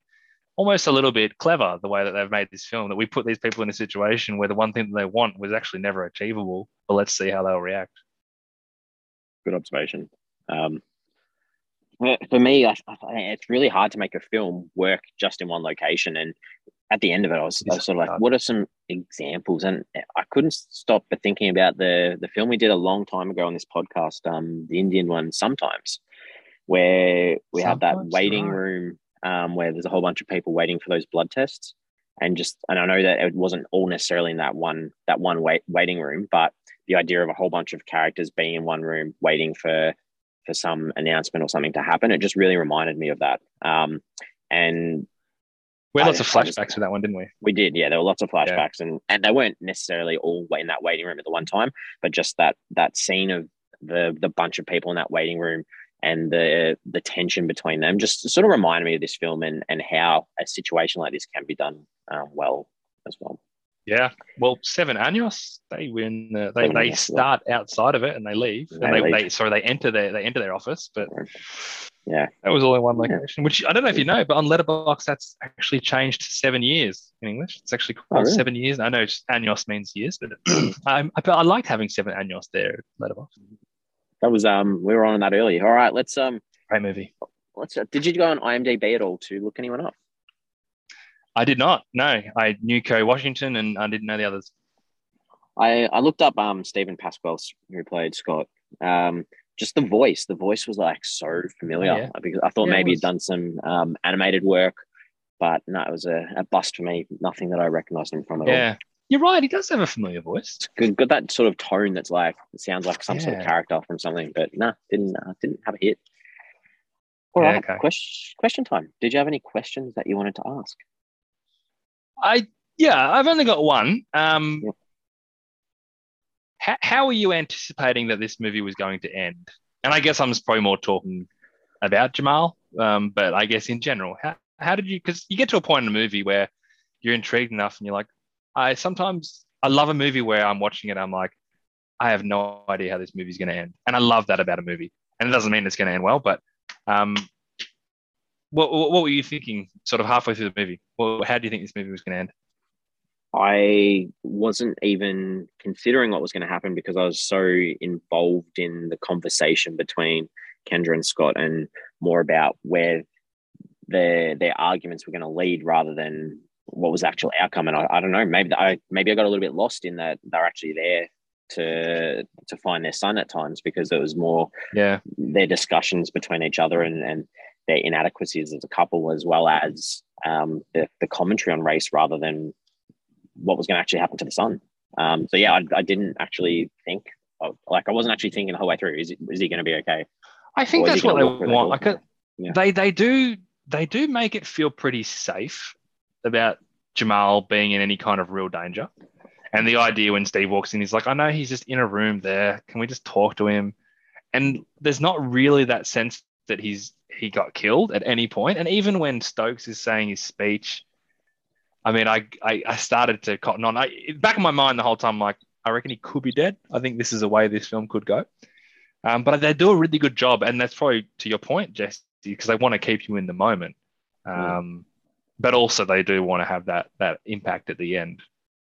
almost a little bit clever the way that they've made this film that we put these people in a situation where the one thing that they want was actually never achievable. But let's see how they'll react. Good observation. Um, for me, I, it's really hard to make a film work just in one location. And at the end of it, I was, I was sort of like, what are some examples? And I couldn't stop but thinking about the the film we did a long time ago on this podcast, um, the Indian one, sometimes, where we have that waiting right. room um, where there's a whole bunch of people waiting for those blood tests. And just, and I know that it wasn't all necessarily in that one that one wait, waiting room, but the idea of a whole bunch of characters being in one room waiting for for some announcement or something to happen. It just really reminded me of that. Um, and we had lots of flashbacks for that one, didn't we? We did, yeah. There were lots of flashbacks, yeah. and and they weren't necessarily all in that waiting room at the one time, but just that that scene of the the bunch of people in that waiting room and the the tension between them just sort of reminded me of this film and and how a situation like this can be done um, well as well. Yeah, well, Seven Años, they win. The, they they start outside of it and they leave. And they, leave. they sorry they enter their they enter their office, but yeah, that was all in one location. Yeah. Which I don't know if you know, but on Letterboxd that's actually changed to seven years in English. It's actually called oh, really? seven years. I know Años means years, but [CLEARS THROAT] I, I, I liked having Seven Años there. Letterboxd. That was um we were on that earlier. All right, let's um great movie. Let's. Uh, did you go on IMDb at all to look anyone up? I did not. No, I knew Kerry Washington, and I didn't know the others. I I looked up um Steven Pasquale who played Scott. Um, just the voice. The voice was like so familiar yeah. because I thought yeah, maybe he'd done some um, animated work, but no, it was a, a bust for me. Nothing that I recognized him from at yeah. all. Yeah, you're right. He does have a familiar voice. Good, got that sort of tone that's like it sounds like some yeah. sort of character from something, but no, nah, didn't uh, didn't have a hit. All right, okay. question question time. Did you have any questions that you wanted to ask? I yeah, I've only got one. Um, how, how are you anticipating that this movie was going to end? And I guess I'm just probably more talking about Jamal, um, but I guess in general, how, how did you? Because you get to a point in the movie where you're intrigued enough, and you're like, I sometimes I love a movie where I'm watching it, I'm like, I have no idea how this movie's going to end, and I love that about a movie. And it doesn't mean it's going to end well, but um, what, what were you thinking sort of halfway through the movie? Well, how do you think this movie was going to end? I wasn't even considering what was going to happen because I was so involved in the conversation between Kendra and Scott and more about where their their arguments were going to lead rather than what was the actual outcome. And I, I don't know, maybe I maybe I got a little bit lost in that they're actually there to to find their son at times because it was more yeah their discussions between each other and and their inadequacies as a couple, as well as um, the, the commentary on race rather than what was going to actually happen to the son. Um, so yeah, I, I, didn't actually think of, like I wasn't actually thinking the whole way through. Is, is he going to be okay? I think that's what they want. Like a, yeah. they they do they do make it feel pretty safe about Jamal being in any kind of real danger. And the idea when Steve walks in, he's like, I know he's just in a room there. Can we just talk to him? And there's not really that sense that he's he got killed at any point. And even when Stokes is saying his speech, I mean, I I, I started to cotton on. I, back in my mind the whole time, like I reckon he could be dead. I think this is a way this film could go. Um, but they do a really good job, and that's probably to your point, Jesse, because they want to keep you in the moment. Um, yeah. But also, they do want to have that that impact at the end.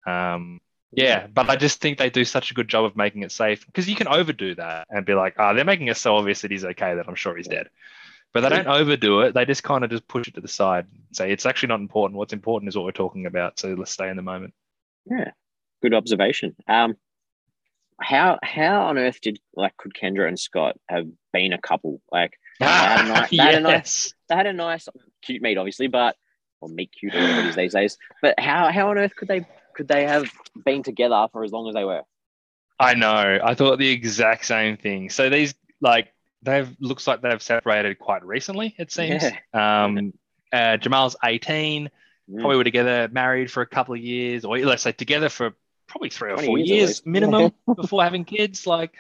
Um, yeah, but I just think they do such a good job of making it safe because you can overdo that and be like, ah, oh, they're making it so obvious that he's okay that I'm sure he's dead. But they don't overdo it. They just kind of just push it to the side and say it's actually not important. What's important is what we're talking about. So let's stay in the moment. Yeah, good observation. Um, how how on earth did like could Kendra and Scott have been a couple? Like they had a [LAUGHS] nice, they, yes. had a nice they had a nice cute meet, obviously, but or meet cute or whatever it is these days. But how how on earth could they could they have been together for as long as they were? I know. I thought the exact same thing. So these like they've looks like they've separated quite recently. It seems. Yeah. [LAUGHS] Um, uh, Jamal's eighteen. Mm. Probably were together, married for a couple of years, or let's say together for probably three or four years, years minimum [LAUGHS] before having kids. Like,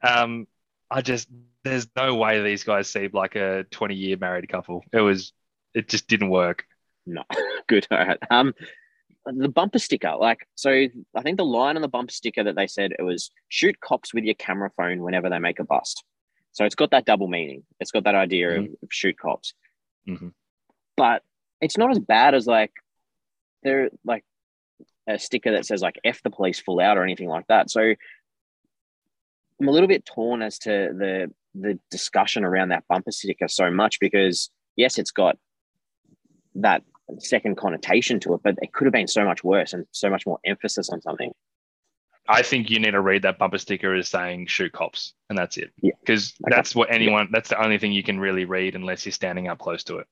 um, I just there's no way these guys seem like a 20 year married couple. It was it just didn't work. No, [LAUGHS] good. All right. Um, the bumper sticker, like, so I think the line on the bumper sticker that they said it was shoot cops with your camera phone whenever they make a bust. So it's got that double meaning. It's got that idea mm-hmm. of, of, shoot cops. Mm-hmm. But it's not as bad as like they're like a sticker that says like F the police full out or anything like that. So I'm a little bit torn as to the the discussion around that bumper sticker so much because yes, it's got that second connotation to it, but it could have been so much worse and so much more emphasis on something. I think you need to read that bumper sticker as saying shoot cops, and that's it. Yeah. Because Okay. that's what anyone. That's the only thing you can really read unless you're standing up close to it.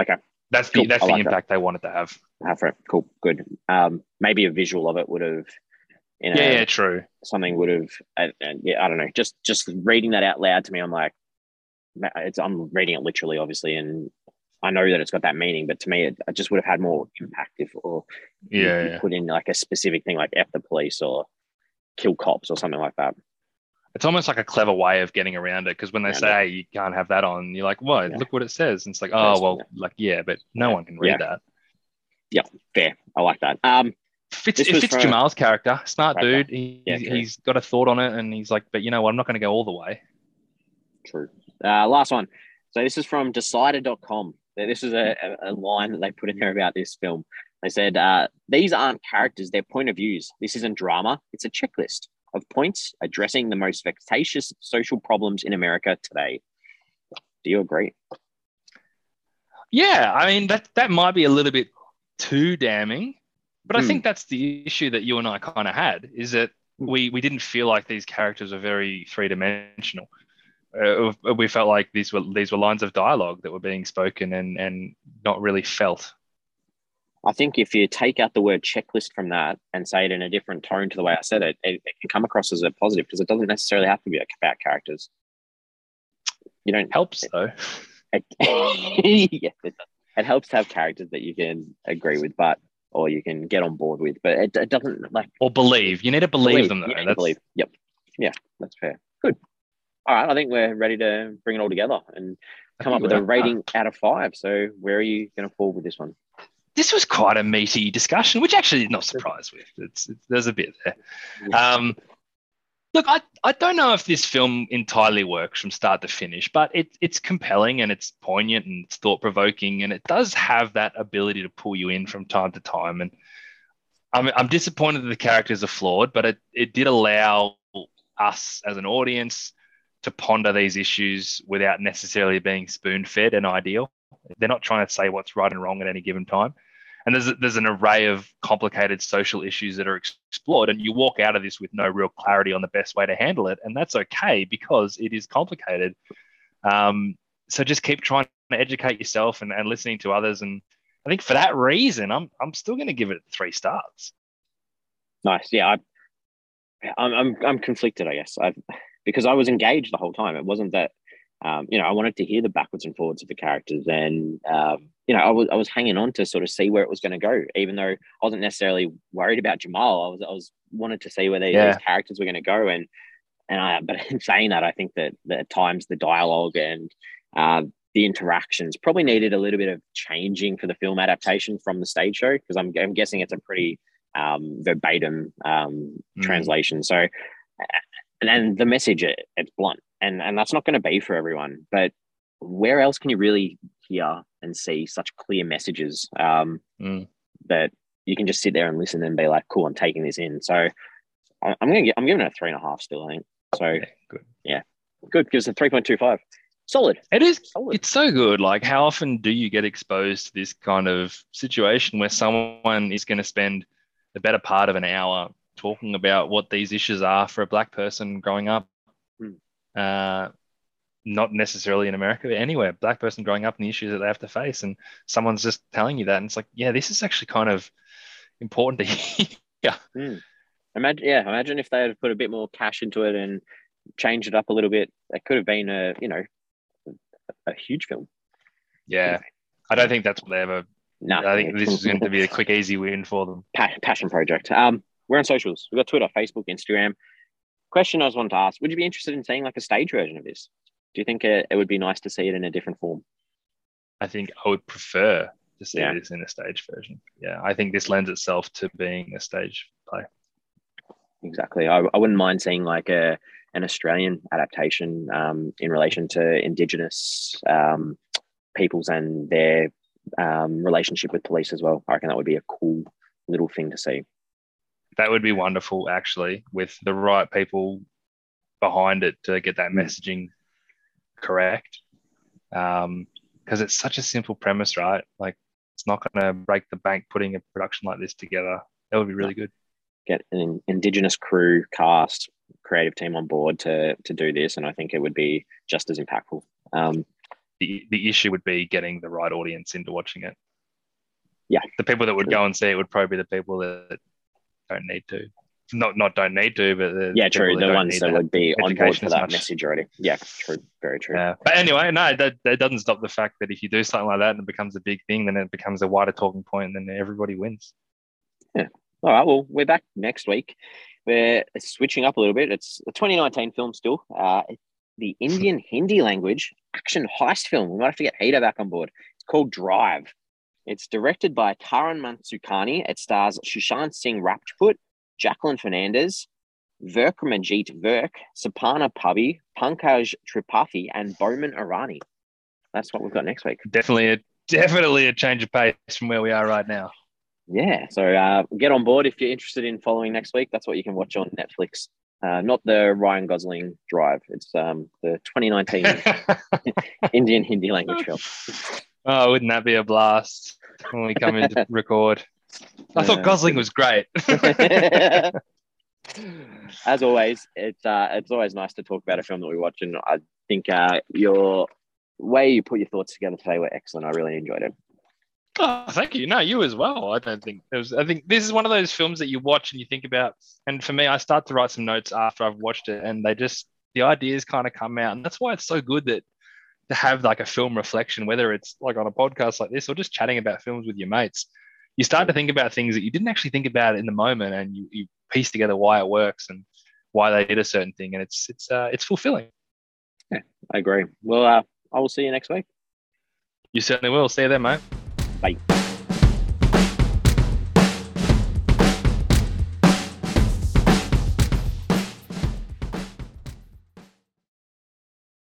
Okay, That's the Cool. that's I the like that. impact they wanted to have. have for it. Cool, good. Um, maybe a visual of it would have, you know, Yeah, yeah, true. something would have. And, and yeah, I don't know. Just just reading that out loud to me, I'm like, it's I'm reading it literally, obviously, and I know that it's got that meaning, but to me, it, it just would have had more impact if or you- Yeah, you yeah. put in like a specific thing like F the police or kill cops or something like that. It's almost like a clever way of getting around it because when they Yeah, say you can't have that on, you're like, what? Look what it says. And it's like, oh well, like yeah, but no one can read that." Yeah. Fair, I like that. Um, Fits, it fits Jamal's character, smart dude. He, yeah, he's, he's got a thought on it, and he's like, but you know what? I'm not going to go all the way. True. Uh, last one. So this is from Decider.com. This is a, a, a line that they put in there about this film. They said, uh, These aren't characters, they're point of views. This isn't drama, it's a checklist of points addressing the most vexatious social problems in America today. Do you agree? Yeah, I mean that that might be a little bit too damning, but I Hmm. think that's the issue that you and I kind of had is that we we didn't feel like these characters were very three dimensional. Uh, we felt like these were these were lines of dialogue that were being spoken and and not really felt. I think if you take out the word checklist from that and say it in a different tone to the way I said it, it, it can come across as a positive because it doesn't necessarily have to be about characters. You don't Helps though. it, [LAUGHS] yes, it, it helps to have characters that you can agree with, but or you can get on board with, but it, it doesn't like Or believe. You need to believe, them though. You need to That's, believe. Yep. Yeah, that's fair. Good. All right, I think we're ready to bring it all together and come up with a rating out of five. So where are you going to fall with this one? This was quite a meaty discussion, which actually is not surprised with. It's, it's there's a bit there. Um, look, I, I don't know if this film entirely works from start to finish, but it, it's compelling and it's poignant and it's thought provoking and it does have that ability to pull you in from time to time. And I'm, I'm disappointed that the characters are flawed, but it, it did allow us as an audience to ponder these issues without necessarily being spoon fed and ideal. They're not trying to say what's right and wrong at any given time. And there's, there's an array of complicated social issues that are explored, and you walk out of this with no real clarity on the best way to handle it. And that's okay because it is complicated. Um, so just keep trying to educate yourself and, and listening to others. And I think for that reason, I'm, I'm still going to give it three stars. Nice. Yeah, I, I'm, I'm, I'm conflicted, I guess, I've, because I was engaged the whole time. It wasn't that, um, you know, I wanted to hear the backwards and forwards of the characters, and um, you know, I was, I was hanging on to sort of see where it was going to go, even though I wasn't necessarily worried about Jamal. I was, I was wanted to see where they, Yeah. these characters were going to go, and and I, but [LAUGHS] in saying that, I think that, that at times the dialogue and uh, the interactions probably needed a little bit of changing for the film adaptation from the stage show because I'm, I'm guessing it's a pretty um, verbatim um, Mm. translation. So, and then the message it, it's blunt, and and that's not going to be for everyone. But where else can you really hear and see such clear messages um, Mm. that you can just sit there and listen and be like, "Cool, I'm taking this in." So, I'm gonna get, I'm giving it a three and a half still. I think so. Good. Yeah, good. Because the three point two five, solid, It is solid. it's so good. Like, how often do you get exposed to this kind of situation where someone is going to spend the better part of an hour talking about what these issues are for a black person growing up? Hmm. Uh, not necessarily in America, but anywhere, black person growing up and the issues that they have to face, and someone's just telling you that, and it's like, yeah, this is actually kind of important to [LAUGHS] hear. Imagine, yeah, imagine if they had put a bit more cash into it and changed it up a little bit. It could have been a, you know, a huge film. yeah, I don't think that's what they ever. No, I think this is going to be a quick, easy win for them. Passion project. Um, we're on socials. We've got Twitter, Facebook, Instagram. Question I just wanted to ask: Would you be interested in seeing like a stage version of this? Do you think it, it would be nice to see it in a different form? I think I would prefer to see Yeah. this in a stage version. Yeah, I think this lends itself to being a stage play. Exactly. I, I wouldn't mind seeing like a an Australian adaptation um, in relation to Indigenous um, peoples and their um, relationship with police as well. I reckon that would be a cool little thing to see. That would be wonderful, actually, with the right people behind it to get that mm. messaging correct. Because um, it's such a simple premise, right? Like, it's not going to break the bank putting a production like this together. That would be really good. Get an indigenous crew, cast, creative team on board to to do this, and I think it would be just as impactful. Um, the the issue would be getting the right audience into watching it. Yeah, the people that would go and see it would probably be the people that don't need to. Not not don't need to, but the yeah, true. The ones that, that would be on board for that much. message already. Yeah, true. Very true. Yeah. But anyway, no, that, that doesn't stop the fact that if you do something like that and it becomes a big thing, then it becomes a wider talking point, and then everybody wins. Yeah. All right. Well, we're back next week. We're switching up a little bit. It's a 2019 film still. Uh, the [LAUGHS] Indian Hindi language action heist film. We might have to get Hida back on board. It's called Drive. It's directed by Tarun Mansukhani. It stars Sushant Singh Rajput, Jacqueline Fernandez, Vikramanjeet Virk, Sapna Pabbi, Pankaj Tripathi, and Boman Irani. That's what we've got next week. Definitely a definitely a change of pace from where we are right now. Yeah, so uh, get on board if you're interested in following next week. That's what you can watch on Netflix. Uh, not the Ryan Gosling Drive. It's um, the 2019 [LAUGHS] Indian Hindi language film. [LAUGHS] Oh, wouldn't that be a blast when we come in to [LAUGHS] record? I thought Gosling was great. [LAUGHS] As always, it's uh, it's always nice to talk about a film that we watch, and I think uh, your way you put your thoughts together today were excellent. I really enjoyed it. Oh, thank you. No, you as well. I don't think it was. I think this is one of those films that you watch and you think about. And for me, I start to write some notes after I've watched it, and they just the ideas kind of come out, and that's why it's so good that to have like a film reflection, whether it's like on a podcast like this or just chatting about films with your mates. You start to think about things that you didn't actually think about in the moment, and you, you piece together why it works and why they did a certain thing, and it's it's uh, it's fulfilling. Yeah, I agree. Well, uh, I will see you next week. You certainly will. See you then, mate. Bye.